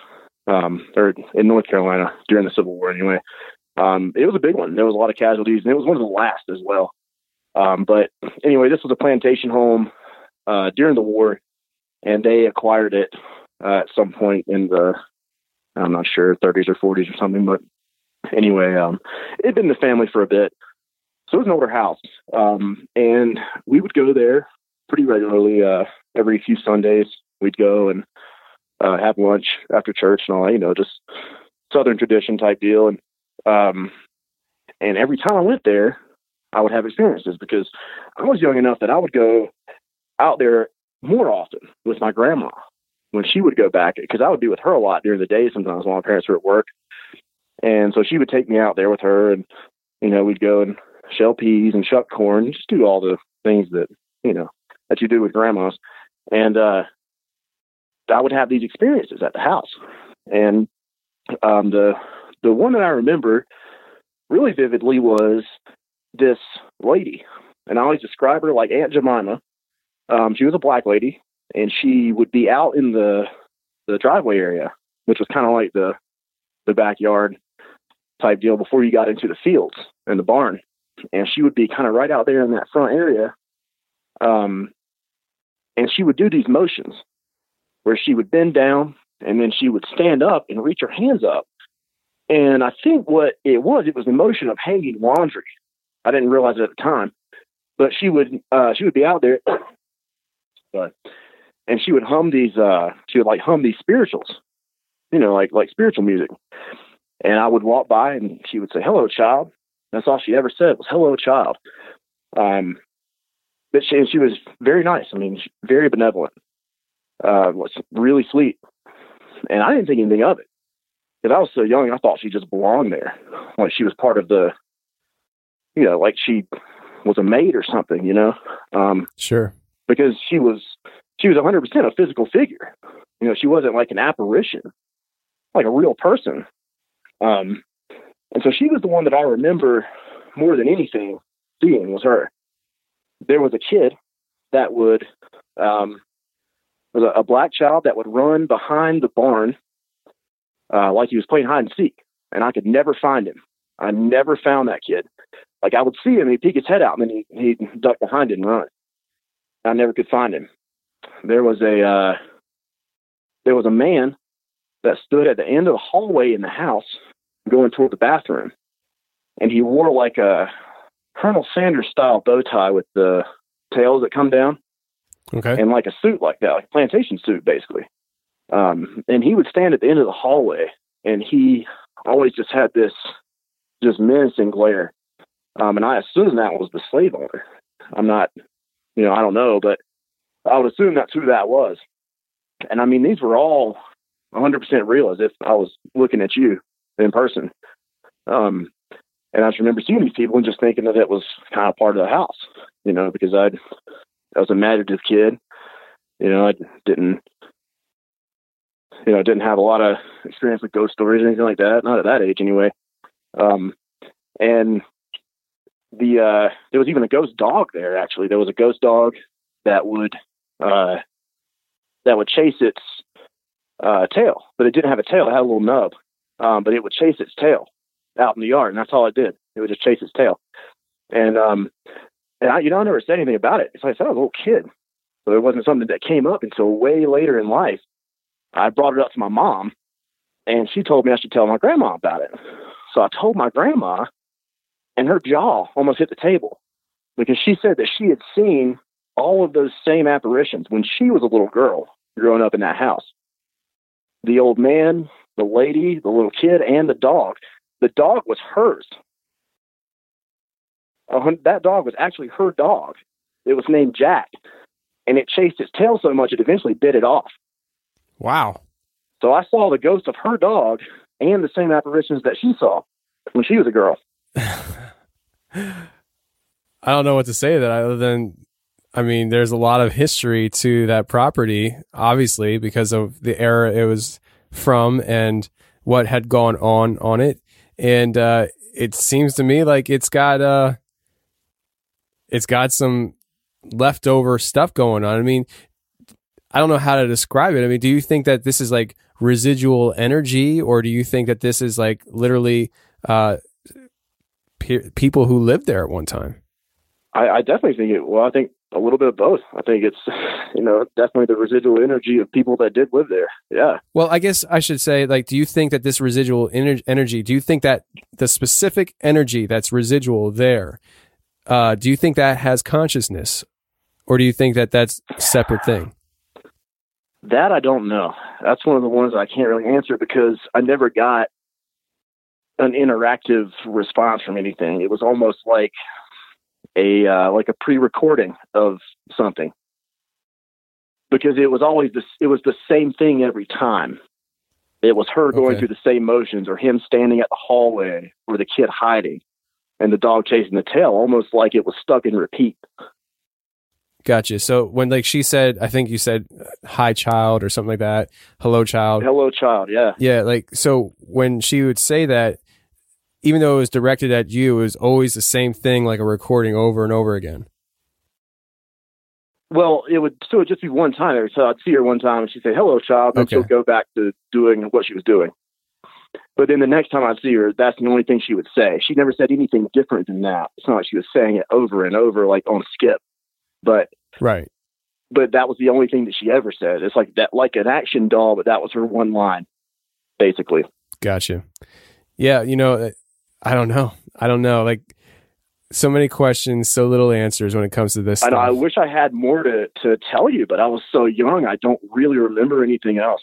um, or in North Carolina during the Civil War. Anyway, um, it was a big one. There was a lot of casualties, and it was one of the last as well. Um, but anyway, this was a plantation home uh, during the war, and they acquired it uh, at some point in the I'm not sure 30s or 40s or something. But anyway, um, it'd been the family for a bit, so it was an older house, um, and we would go there pretty regularly. Uh, every few Sundays, we'd go and uh, have lunch after church and all that. You know, just Southern tradition type deal. And um, and every time I went there, I would have experiences because I was young enough that I would go out there more often with my grandma when she would go back because I would be with her a lot during the day sometimes while my parents were at work. And so she would take me out there with her and, you know, we'd go and shell peas and shuck corn, just do all the things that, you know, that you do with grandmas. And uh I would have these experiences at the house. And um the the one that I remember really vividly was this lady, and I always describe her like Aunt Jemima. Um, she was a black lady, and she would be out in the the driveway area, which was kind of like the the backyard type deal before you got into the fields and the barn. And she would be kind of right out there in that front area. Um, and she would do these motions where she would bend down and then she would stand up and reach her hands up. And I think what it was, it was the motion of hanging laundry. I didn't realize it at the time, but she would uh, she would be out there, but and she would hum these uh, she would like hum these spirituals, you know, like like spiritual music. And I would walk by and she would say, "Hello, child." That's all she ever said was "Hello, child." Um, but she and she was very nice. I mean, very benevolent. Uh, was really sweet, and I didn't think anything of it because I was so young. I thought she just belonged there, like she was part of the you know, like she was a maid or something, you know? Um, sure. Because she was she was 100% a physical figure. You know, she wasn't like an apparition, like a real person. Um, and so she was the one that I remember more than anything seeing was her. There was a kid that would, um, was a, a black child that would run behind the barn uh, like he was playing hide and seek, and I could never find him. I never found that kid. Like I would see him, he'd peek his head out, and then he, he'd duck behind it and run. I never could find him. There was a uh, there was a man that stood at the end of the hallway in the house, going toward the bathroom, and he wore like a Colonel Sanders style bow tie with the tails that come down, Okay. and like a suit like that, like a plantation suit, basically. Um, and he would stand at the end of the hallway, and he always just had this just menacing glare. Um, and I assume that was the slave owner. I'm not, you know, I don't know, but I would assume that's who that was. And I mean, these were all 100% real, as if I was looking at you in person. Um, and I just remember seeing these people and just thinking that it was kind of part of the house, you know, because I'd, I was a imaginative kid. You know, I didn't, you know, didn't have a lot of experience with ghost stories or anything like that. Not at that age, anyway. Um, and the uh, there was even a ghost dog there. Actually, there was a ghost dog that would uh, that would chase its uh, tail, but it didn't have a tail. It had a little nub, um, but it would chase its tail out in the yard, and that's all it did. It would just chase its tail. And um, and I, you know, I never said anything about it. Like I said, I was a little kid, so it wasn't something that came up until way later in life. I brought it up to my mom, and she told me I should tell my grandma about it. So I told my grandma, and her jaw almost hit the table because she said that she had seen all of those same apparitions when she was a little girl growing up in that house. The old man, the lady, the little kid, and the dog. The dog was hers. That dog was actually her dog. It was named Jack, and it chased its tail so much it eventually bit it off. Wow. So I saw the ghost of her dog and the same apparitions that she saw when she was a girl. I don't know what to say to that other than, I mean, there's a lot of history to that property, obviously, because of the era it was from and what had gone on on it. And uh, it seems to me like it's got uh, it's got some leftover stuff going on. I mean, I don't know how to describe it. I mean, do you think that this is like residual energy, or do you think that this is like literally uh, pe- people who lived there at one time? I, I definitely think it. Well, I think a little bit of both. I think it's, you know, definitely the residual energy of people that did live there. Yeah. Well, I guess I should say, like, do you think that this residual ener- energy, do you think that the specific energy that's residual there, uh, do you think that has consciousness? Or do you think that that's a separate thing? That I don't know. That's one of the ones I can't really answer because I never got an interactive response from anything. It was almost like a uh, like a pre-recording of something because it was always this. It was the same thing every time. It was her going Okay. through the same motions, or him standing at the hallway, or the kid hiding, and the dog chasing the tail, almost like it was stuck in repeat. Gotcha. So when, like, she said, I think you said, uh, hi, child, or something like that, hello, child. Hello, child. Yeah. Yeah, like so when she would say that, even though it was directed at you, it was always the same thing, like a recording over and over again. Well, it would so it'd just be one time. So I'd see her one time and she'd say, Hello, child, and Okay. she'll go back to doing what she was doing. But then the next time I'd see her, that's the only thing she would say. She never said anything different than that. It's not like she was saying it over and over like on a skip. But Right. but that was the only thing that she ever said. It's like that like an action doll, but that was her one line, basically. Gotcha. Yeah, you know, I don't know. I don't know. Like so many questions, so little answers when it comes to this I know. I wish I had more to, to tell you, but I was so young I don't really remember anything else.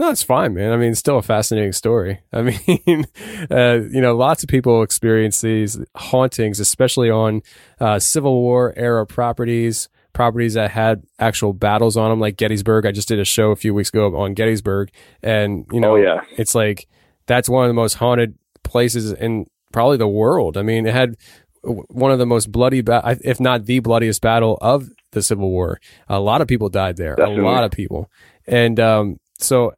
No, it's fine, man. I mean, it's still a fascinating story. I mean, uh, you know, lots of people experience these hauntings, especially on uh, Civil War era properties, properties that had actual battles on them, like Gettysburg. I just did a show a few weeks ago on Gettysburg, and you know, Oh, yeah. it's like that's one of the most haunted places in probably the world. I mean, it had one of the most bloody, ba- if not the bloodiest battle of the Civil War. A lot of people died there. Definitely. A lot of people. And um, so,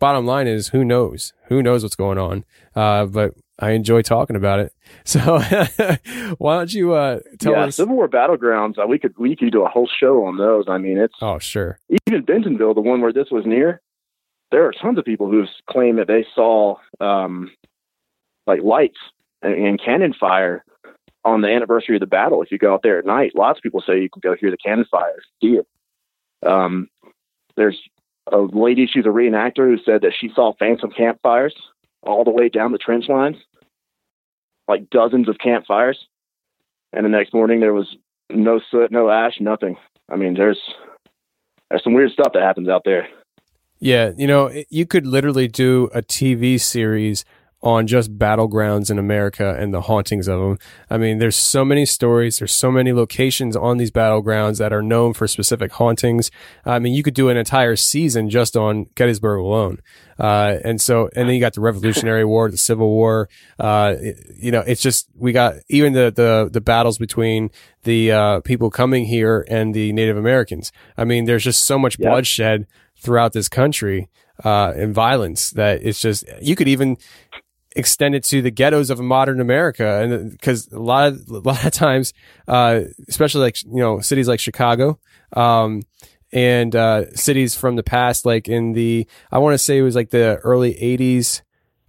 bottom line is, who knows? Who knows what's going on? Uh, but I enjoy talking about it. So, why don't you uh, tell us? yeah, us? Civil War battlegrounds. Uh, we could we could do a whole show on those. I mean, it's oh sure. Even Bentonville, the one where this was near, there are tons of people who claim that they saw um, like lights and, and cannon fire on the anniversary of the battle. If you go out there at night, lots of people say you can go hear the cannon fire, see it. Um, there's a lady, she's a reenactor, who said that she saw phantom campfires all the way down the trench lines, like dozens of campfires. And the next morning there was no soot, no ash, nothing. I mean, there's there's some weird stuff that happens out there. Yeah, you know, you could literally do a TV series on just battlegrounds in America and the hauntings of them. I mean, there's so many stories, there's so many locations on these battlegrounds that are known for specific hauntings. I mean, you could do an entire season just on Gettysburg alone. Uh, and so, and then you got the Revolutionary War, the Civil War. Uh, you know, it's just, we got even the, the, the battles between the, uh, people coming here and the Native Americans. I mean, there's just so much bloodshed throughout this country, uh, and violence that it's just, you could even, extend it to the ghettos of modern America, and because a lot of a lot of times, uh, especially like you know cities like Chicago, um, and uh, cities from the past, like in the I want to say it was like the early '80s.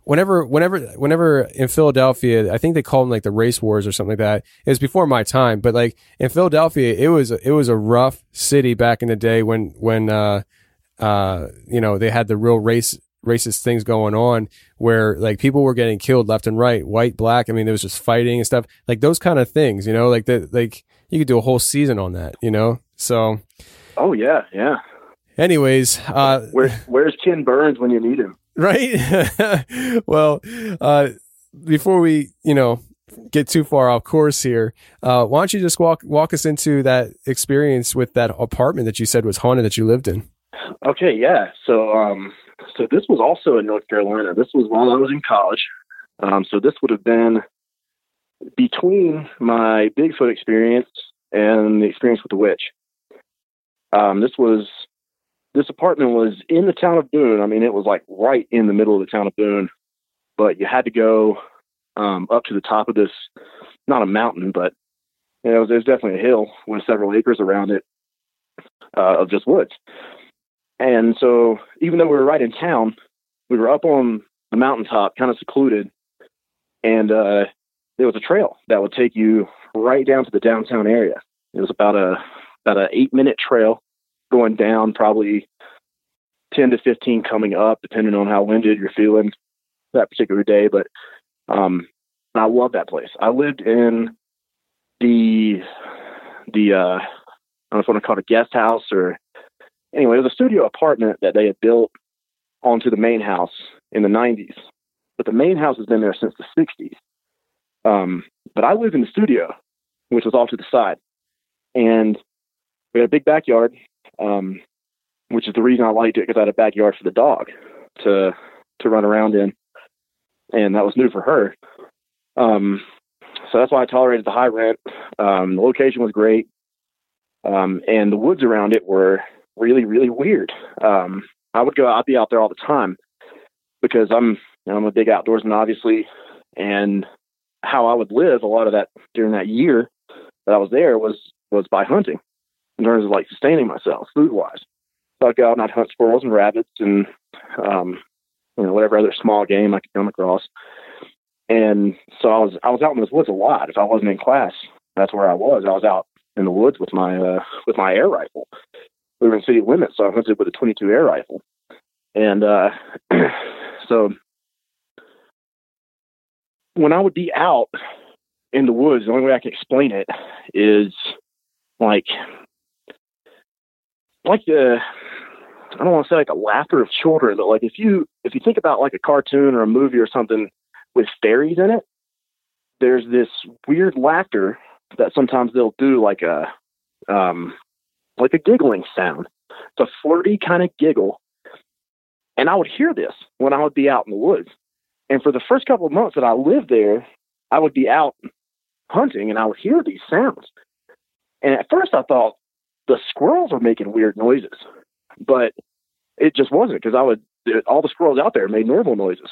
Whenever, whenever, whenever in Philadelphia, I think they called them like the race wars or something like that. It was before my time, but like in Philadelphia, it was it was a rough city back in the day when when uh, uh, you know, they had the real race racist things going on where like people were getting killed left and right, white, black. I mean, there was just fighting and stuff, like those kind of things, you know, like that, like you could do a whole season on that, you know? So, Oh yeah, yeah. anyways, uh, Where, where's Ken Burns when you need him? right? well, uh, before we, you know, get too far off course here, uh, why don't you just walk, walk us into that experience with that apartment that you said was haunted that you lived in? Okay, yeah. So, um, so this was also in North Carolina. This was while I was in college. Um, so this would have been between my Bigfoot experience and the experience with the witch. Um, this was this apartment was in the town of Boone. I mean, it was like right in the middle of the town of Boone, but you had to go um, up to the top of this, not a mountain, but you know, it was, it was definitely a hill with several acres around it uh, of just woods. And so, even though we were right in town, we were up on the mountaintop, kind of secluded, and uh, there was a trail that would take you right down to the downtown area. It was about a about an eight minute trail going down, probably ten to fifteen coming up, depending on how winded you're feeling that particular day. But um, I love that place. I lived in the the uh, I don't know if I want to call it a guest house or anyway, it was a studio apartment that they had built onto the main house in the 90s. But the main house has been there since the 60s. Um, but I lived in the studio, which was off to the side. And we had a big backyard, um, which is the reason I liked it because I had a backyard for the dog to to run around in. And that was new for her. Um, so that's why I tolerated the high rent. Um, the location was great. Um, and the woods around it were really, really weird. Um, I would go, I'd be out there all the time because I'm, you know, I'm a big outdoorsman, obviously, and how I would live a lot of that during that year that I was there was was by hunting in terms of like sustaining myself food wise. So I'd go out and I'd hunt squirrels and rabbits and um, you know whatever other small game I could come across. And so I was I was out in those woods a lot. If I wasn't in class, that's where I was. I was out in the woods with my uh, with my air rifle we were in city limits, so I hunted with a 22 air rifle. And uh, so when I would be out in the woods, the only way I can explain it is like like the I don't want to say like a laughter of children, but like if you if you think about like a cartoon or a movie or something with fairies in it, there's this weird laughter that sometimes they'll do like a um like a giggling sound. It's a flirty kind of giggle. And I would hear this when I would be out in the woods. And for the first couple of months that I lived there, I would be out hunting and I would hear these sounds. And at first I thought, the squirrels were making weird noises, but it just wasn't because I would all the squirrels out there made normal noises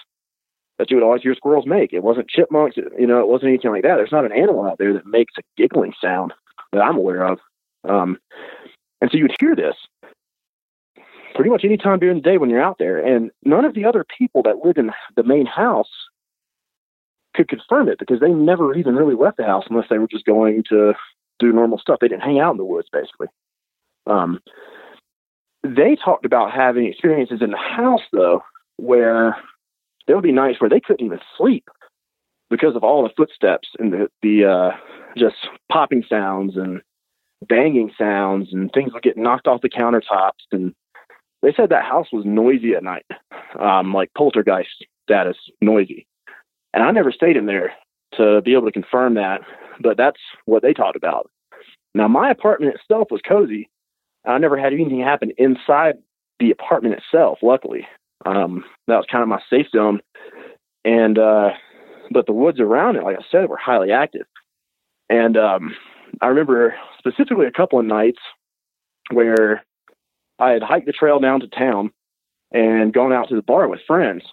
that you would always hear squirrels make. It wasn't chipmunks, you know, it wasn't anything like that. There's not an animal out there that makes a giggling sound that I'm aware of. Um, and so you'd hear this pretty much any time during the day when you're out there. And none of the other people that lived in the main house could confirm it because they never even really left the house unless they were just going to do normal stuff. They didn't hang out in the woods, basically. Um, they talked about having experiences in the house, though, where there would be nights where they couldn't even sleep because of all the footsteps and the, the uh, just popping sounds and banging sounds and things would get knocked off the countertops. And they said that house was noisy at night, um, like poltergeist status noisy. And I never stayed in there to be able to confirm that, but that's what they talked about. Now, my apartment itself was cozy. I never had anything happen inside the apartment itself, luckily. Um, that was kind of my safe zone. And, uh, but the woods around it, like I said, were highly active. And um, I remember specifically a couple of nights where I had hiked the trail down to town and gone out to the bar with friends.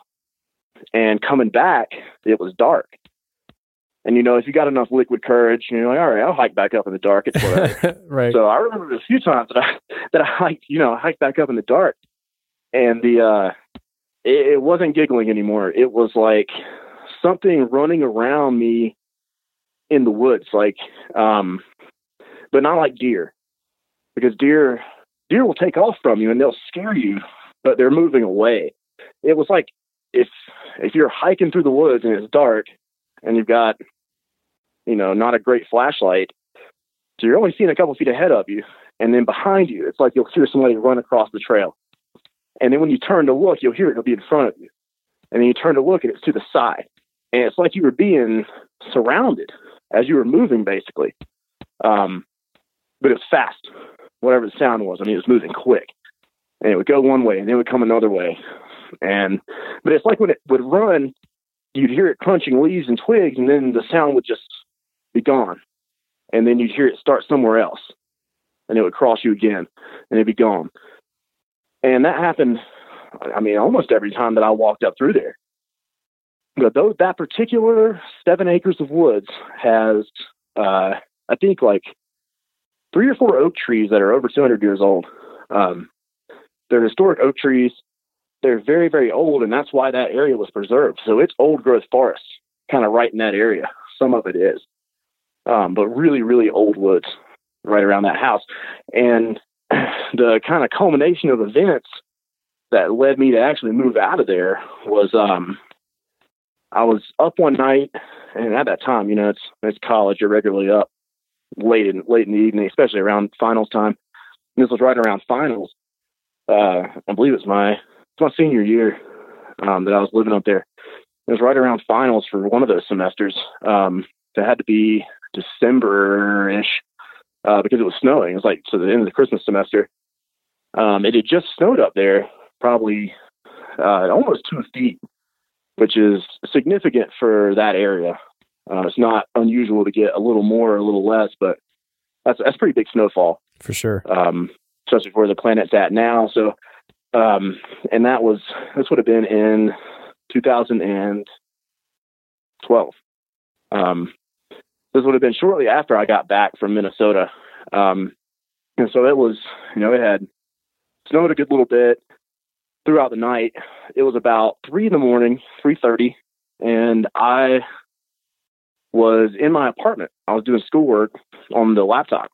And coming back, it was dark. And you know, if you got enough liquid courage, you're like, all right, I'll hike back up in the dark. It's whatever. right. So I remember a few times that I that I hiked, you know, hiked back up in the dark, and the uh, it, it wasn't giggling anymore. It was like something running around me in the woods, like, um, but not like deer, because deer deer will take off from you and they'll scare you, but they're moving away. It was like if if you're hiking through the woods and it's dark and you've got you know not a great flashlight, so you're only seeing a couple feet ahead of you, and then behind you, it's like you'll hear somebody run across the trail, and then when you turn to look, you'll hear it. It'll be in front of you, and then you turn to look and it's to the side, and it's like you were being surrounded as you were moving, basically. Um, but it was fast, whatever the sound was. I mean, it was moving quick, and it would go one way and then it would come another way. And but it's like when it would run, you'd hear it crunching leaves and twigs, and then the sound would just be gone, and then you'd hear it start somewhere else, and it would cross you again, and it'd be gone. And that happened. I mean, almost every time that I walked up through there. But those, that particular seven acres of woods has, uh, I think, like three or four oak trees that are over 200 years old. Um, they're historic oak trees. They're very, very old, and that's why that area was preserved. So it's old growth forest, kind of right in that area. Some of it is, um, but really, really old woods right around that house. And the kind of culmination of events that led me to actually move out of there was um, I was up one night, and at that time, you know, it's it's college. You're regularly up late in late in the evening, especially around finals time. And this was right around finals. Uh, I believe it's my it's my senior year um, that I was living up there. It was right around finals for one of those semesters. Um, it had to be December ish uh, because it was snowing. It was like to the end of the Christmas semester. Um, it had just snowed up there, probably uh, almost two feet, which is significant for that area. Uh, it's not unusual to get a little more or a little less, but that's that's pretty big snowfall for sure. Um, especially where the planet's at now. So, um, and that was this would have been in 2012. Um, this would have been shortly after I got back from Minnesota. Um, and so it was, you know, it had snowed a good little bit throughout the night. It was about three in the morning, three thirty, and I was in my apartment. I was doing schoolwork on the laptop,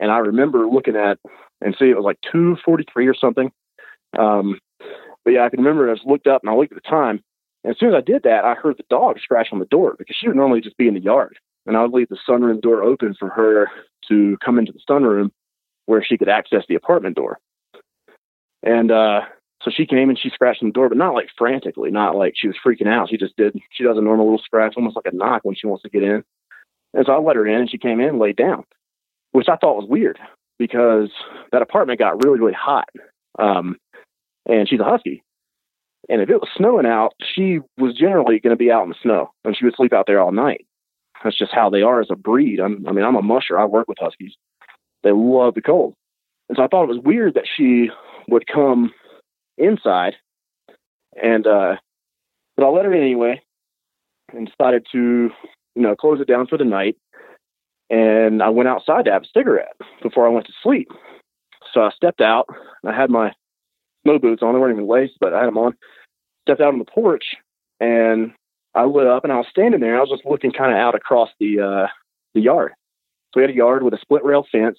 and I remember looking at and see it was like two forty three or something. Um, but yeah, I can remember I just looked up and I looked at the time. And as soon as I did that, I heard the dog scratch on the door because she would normally just be in the yard and I would leave the sunroom door open for her to come into the sunroom where she could access the apartment door. And uh, so she came and she scratched on the door, but not like frantically, not like she was freaking out. She just did, she does a normal little scratch, almost like a knock when she wants to get in. And so I let her in and she came in and laid down, which I thought was weird because that apartment got really, really hot. Um, and she's a husky. And if it was snowing out, she was generally going to be out in the snow and she would sleep out there all night. That's just how they are as a breed. I'm, I mean, I'm a musher. I work with huskies. They love the cold. And so I thought it was weird that she would come inside. And, uh, but I let in anyway and decided to, you know, close it down for the night. And I went outside to have a cigarette before I went to sleep. So I stepped out. And I had my snow boots on. They weren't even laced, but I had them on. Stepped out on the porch and I lit up and I was standing there. I was just looking kind of out across the uh, the yard. So we had a yard with a split rail fence,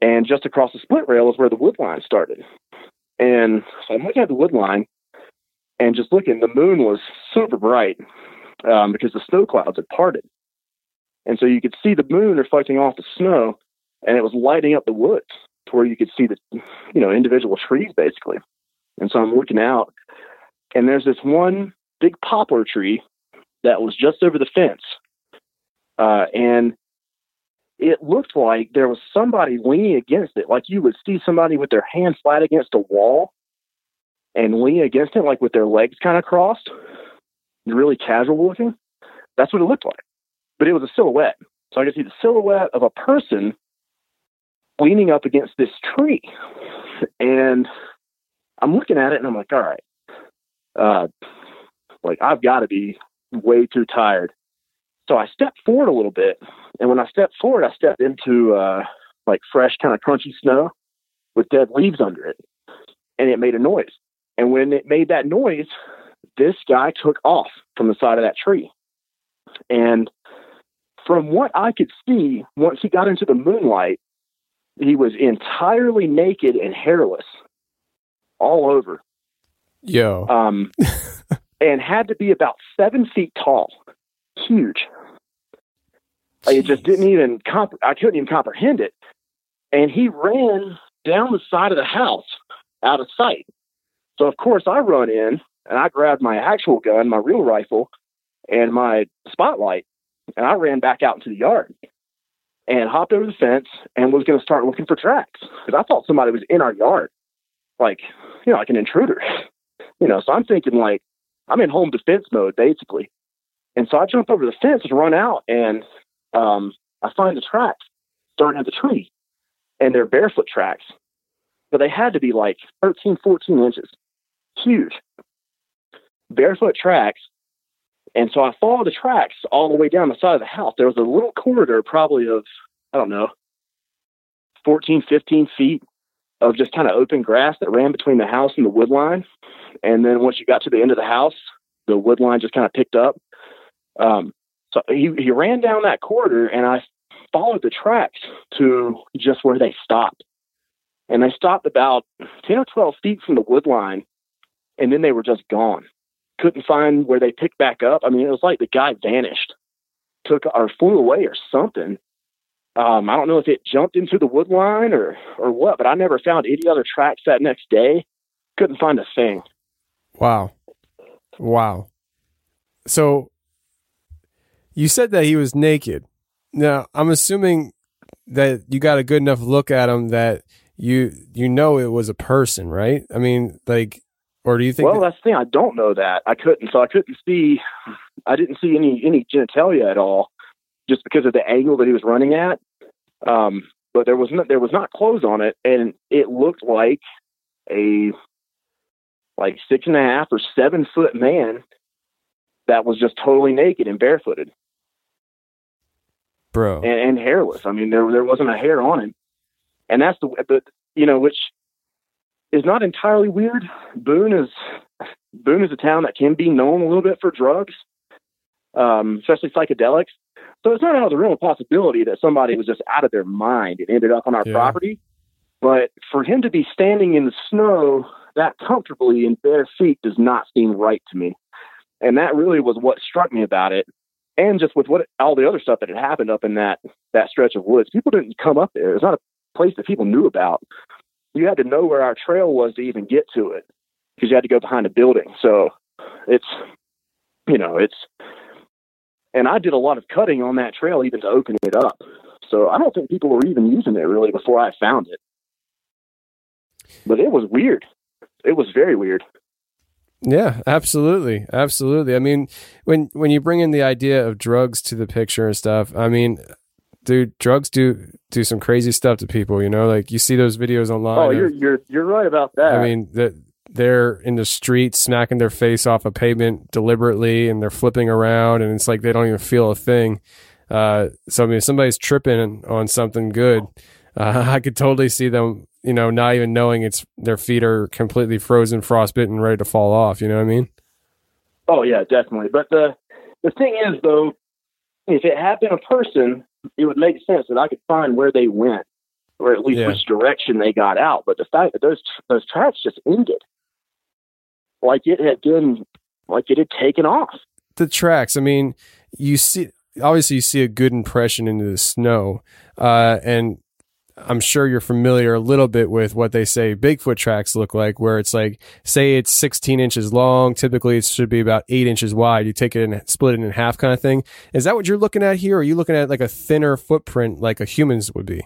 and just across the split rail is where the wood line started. And so I'm looking at the wood line and just looking. The moon was super bright um, because the snow clouds had parted, and so you could see the moon reflecting off the snow, and it was lighting up the woods to where you could see the you know individual trees basically. And so I'm looking out, and there's this one big poplar tree that was just over the fence. Uh, and it looked like there was somebody leaning against it, like you would see somebody with their hand flat against a wall and leaning against it, like with their legs kind of crossed, really casual looking. That's what it looked like. But it was a silhouette. So I could see the silhouette of a person leaning up against this tree. And I'm looking at it and I'm like, all right, uh, like I've got to be way too tired. So I stepped forward a little bit, and when I stepped forward, I stepped into uh, like fresh, kind of crunchy snow with dead leaves under it, and it made a noise. And when it made that noise, this guy took off from the side of that tree. And from what I could see, once he got into the moonlight, he was entirely naked and hairless all over. Yo. Um, and had to be about seven feet tall, huge. I just didn't even comp- I couldn't even comprehend it. And he ran down the side of the house out of sight. So of course I run in and I grabbed my actual gun, my real rifle, and my spotlight, and I ran back out into the yard and hopped over the fence and was going to start looking for tracks because I thought somebody was in our yard, like you know, like an intruder. You know, so I'm thinking like I'm in home defense mode basically. And so I jump over the fence and run out and um, I find the tracks starting at the tree and they're barefoot tracks, but they had to be like 13, 14 inches, huge barefoot tracks. And so I followed the tracks all the way down the side of the house. There was a little corridor, probably of, I don't know, 14, 15 feet of just kind of open grass that ran between the house and the wood line. And then once you got to the end of the house, the wood line just kind of picked up. Um, so he, he ran down that corridor and I followed the tracks to just where they stopped. And they stopped about 10 or 12 feet from the wood line and then they were just gone. Couldn't find where they picked back up. I mean, it was like the guy vanished, took or flew away or something. Um, I don't know if it jumped into the wood line or or what, but I never found any other tracks that next day. Couldn't find a thing. Wow. Wow. So you said that he was naked. Now, I'm assuming that you got a good enough look at him that you you know it was a person, right? I mean, like or do you think Well, that- that's the thing. I don't know that. I couldn't so I couldn't see I didn't see any any genitalia at all just because of the angle that he was running at. Um, but there was not there was not clothes on it and it looked like a like six and a half or seven foot man that was just totally naked and barefooted bro and, and hairless. I mean, there there wasn't a hair on him, and that's the but you know which is not entirely weird. Boone is Boone is a town that can be known a little bit for drugs, um, especially psychedelics. So it's not out of the realm of possibility that somebody was just out of their mind and ended up on our Yeah. property. But for him to be standing in the snow that comfortably in bare feet does not seem right to me. And that really was what struck me about it. And just with what all the other stuff that had happened up in that that stretch of woods, people didn't come up there. It's not a place that people knew about. You had to know where our trail was to even get to it because you had to go behind a building. So it's you know it's and I did a lot of cutting on that trail even to open it up. So I don't think people were even using it really before I found it. But it was weird. It was very weird. Yeah, absolutely, absolutely. I mean, when when you bring in the idea of drugs to the picture and stuff, I mean, dude, drugs do do some crazy stuff to people. You know, like you see those videos online. Oh, you're you're you're right about that. I mean, that they're in the street smacking their face off a pavement deliberately, and they're flipping around, and it's like they don't even feel a thing. Uh, so I mean, if somebody's tripping on something good, uh, I could totally see them, you know, not even knowing it's their feet are completely frozen, frostbitten, ready to fall off. You know what I mean? Oh yeah, definitely. But the the thing is though, if it had been a person, it would make sense that I could find where they went, or at least Yeah. which direction they got out. But the fact that those those tracks just ended, like it had been, like it had taken off. the tracks. I mean, you see, obviously, you see a good impression into the snow, uh, and I'm sure you're familiar a little bit with what they say Bigfoot tracks look like, where it's like, say it's 16 inches long. Typically, it should be about eight inches wide. You take it and split it in half, kind of thing. Is that what you're looking at here? Or are you looking at like a thinner footprint, like a human's would be?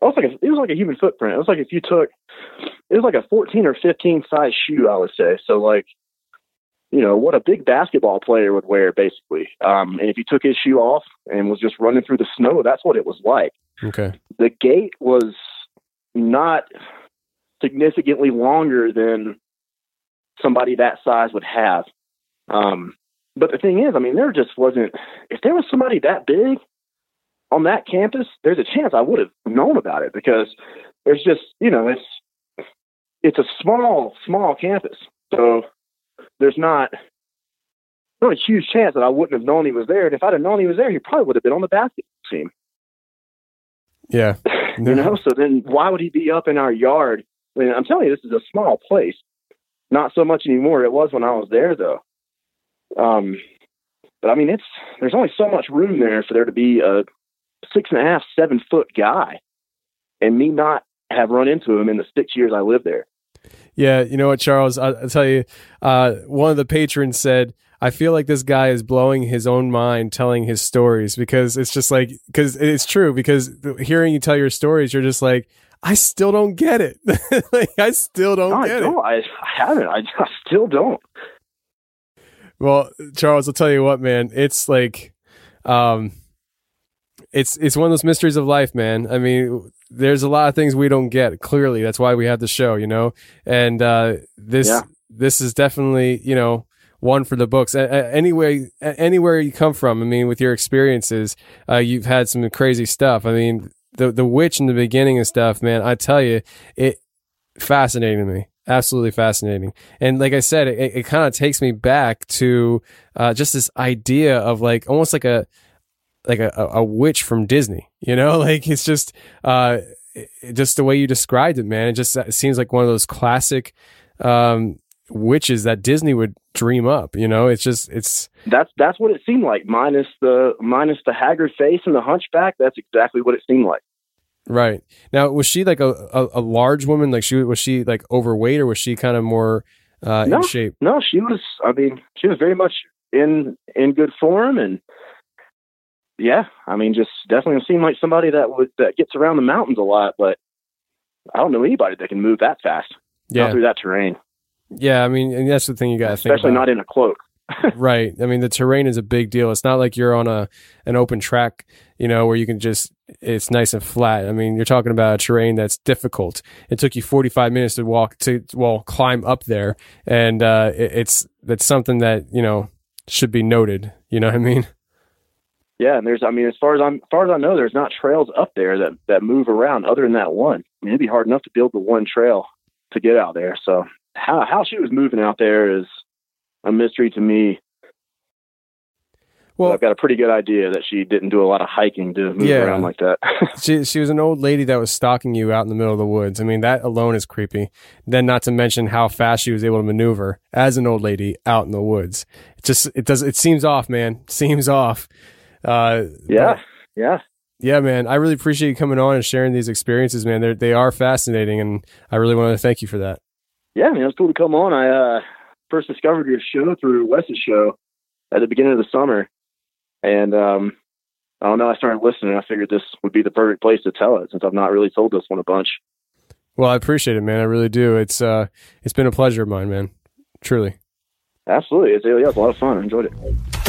It was like a, it was like a human footprint. It was like if you took, it was like a 14 or 15 size shoe, I would say. So like, you know, what a big basketball player would wear, basically. Um, and if you took his shoe off and was just running through the snow, that's what it was like. Okay. The gait was not significantly longer than somebody that size would have. Um, but the thing is, I mean, there just wasn't. If there was somebody that big on that campus, there's a chance I would have known about it because there's just, you know, it's it's a small, small campus, so there's not not a huge chance that I wouldn't have known he was there. And if I'd have known he was there, he probably would have been on the basketball team. Yeah. You know, so then why would he be up in our yard? I mean, I'm telling you, this is a small place. Not so much anymore. It was when I was there, though. Um, but I mean, it's there's only so much room there for there to be a six and a half, seven foot guy, and me not have run into him in the six years I lived there. Yeah, you know what, Charles? I, I'll tell you. Uh, one of the patrons said, "I feel like this guy is blowing his own mind telling his stories because it's just like because it's true. Because hearing you tell your stories, you're just like, I still don't get it. like I still don't No, I get it. don't. I, I haven't. I, I still don't. Well, Charles, I'll tell you what, man. It's like, um, it's it's one of those mysteries of life, man. I mean, there's a lot of things we don't get. Clearly, that's why we have the show, you know. And uh, this Yeah. this is definitely, you know, one for the books. A- Anyway, anywhere you come from, I mean, with your experiences, uh, you've had some crazy stuff. I mean, the the witch in the beginning and stuff, man. I tell you, it fascinating to me absolutely fascinating and like i said it, it kind of takes me back to uh, just this idea of like almost like a like a a witch from disney you know like it's just uh just the way you described it man it just it seems like one of those classic um witches that disney would dream up you know it's just it's That's that's what it seemed like. Minus the minus the haggard face and the hunchback. That's exactly what it seemed like. right now was she like a, a, a large woman like she was she like overweight or was she kind of more uh no, in shape no, she was. I mean, she was very much in in good form, and yeah, I mean, just definitely seemed like somebody that would that gets around the mountains a lot. But I don't know anybody that can move that fast. Yeah. through that terrain, Yeah, I mean, and that's the thing you got to think especially not in a cloak. right. I mean, the terrain is a big deal. It's not like you're on a an open track, you know, where you can just it's nice and flat. I mean, you're talking about a terrain that's difficult. It took you 45 minutes to walk to well climb up there, and uh, it, it's that's something that you know should be noted. You know what I mean? Yeah, and there's, I mean, as far as I'm, as far as I know, there's not trails up there that that move around other than that one. I mean, it'd be hard enough to build the one trail to get out there. So how how she was moving out there is a mystery to me. Well, I've got a pretty good idea that she didn't do a lot of hiking to move Yeah. around like that. she she was an old lady that was stalking you out in the middle of the woods. I mean, that alone is creepy. Then, not to mention how fast she was able to maneuver as an old lady out in the woods. It just it does it seems off, man. Seems off. Uh, yeah, but- yeah. yeah, man. I really appreciate you coming on and sharing these experiences, man. They they are fascinating, and I really want to thank you for that. Yeah, man, it was cool to come on. I uh, first discovered your show through Wes's show at the beginning of the summer, and um, I don't know. I started listening. I figured this would be the perfect place to tell it since I've not really told this one a bunch. Well, I appreciate it, man. I really do. It's uh, it's been a pleasure of mine, man. Truly. Absolutely, it's, yeah, it's a lot of fun. I enjoyed it.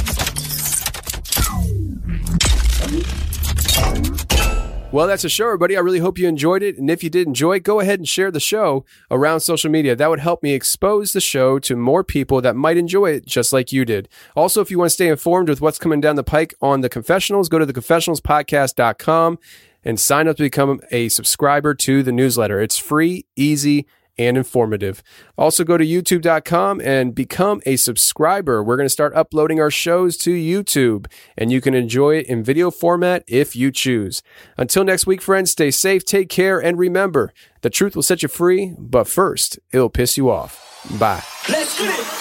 Well, that's a show, everybody. I really hope you enjoyed it. And if you did enjoy it, go ahead and share the show around social media. That would help me expose the show to more people that might enjoy it just like you did. Also, if you want to stay informed with what's coming down the pike on the confessionals, go to theconfessionalspodcast.com and sign up to become a subscriber to the newsletter. It's free, easy, and informative. Also, go to youtube.com and become a subscriber. We're going to start uploading our shows to YouTube, and you can enjoy it in video format if you choose. Until next week, friends, stay safe, take care, and remember the truth will set you free, but first, it'll piss you off. Bye. Let's get it.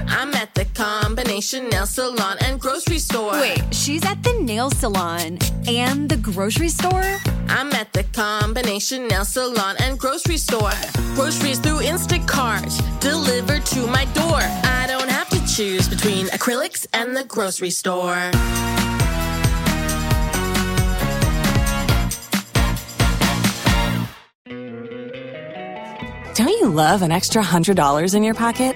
nail salon and grocery store. Wait, she's at the nail salon and the grocery store? I'm at the combination nail salon and grocery store. Groceries through Instacart, delivered to my door. I don't have to choose between acrylics and the grocery store. Don't you love an extra $100 in your pocket?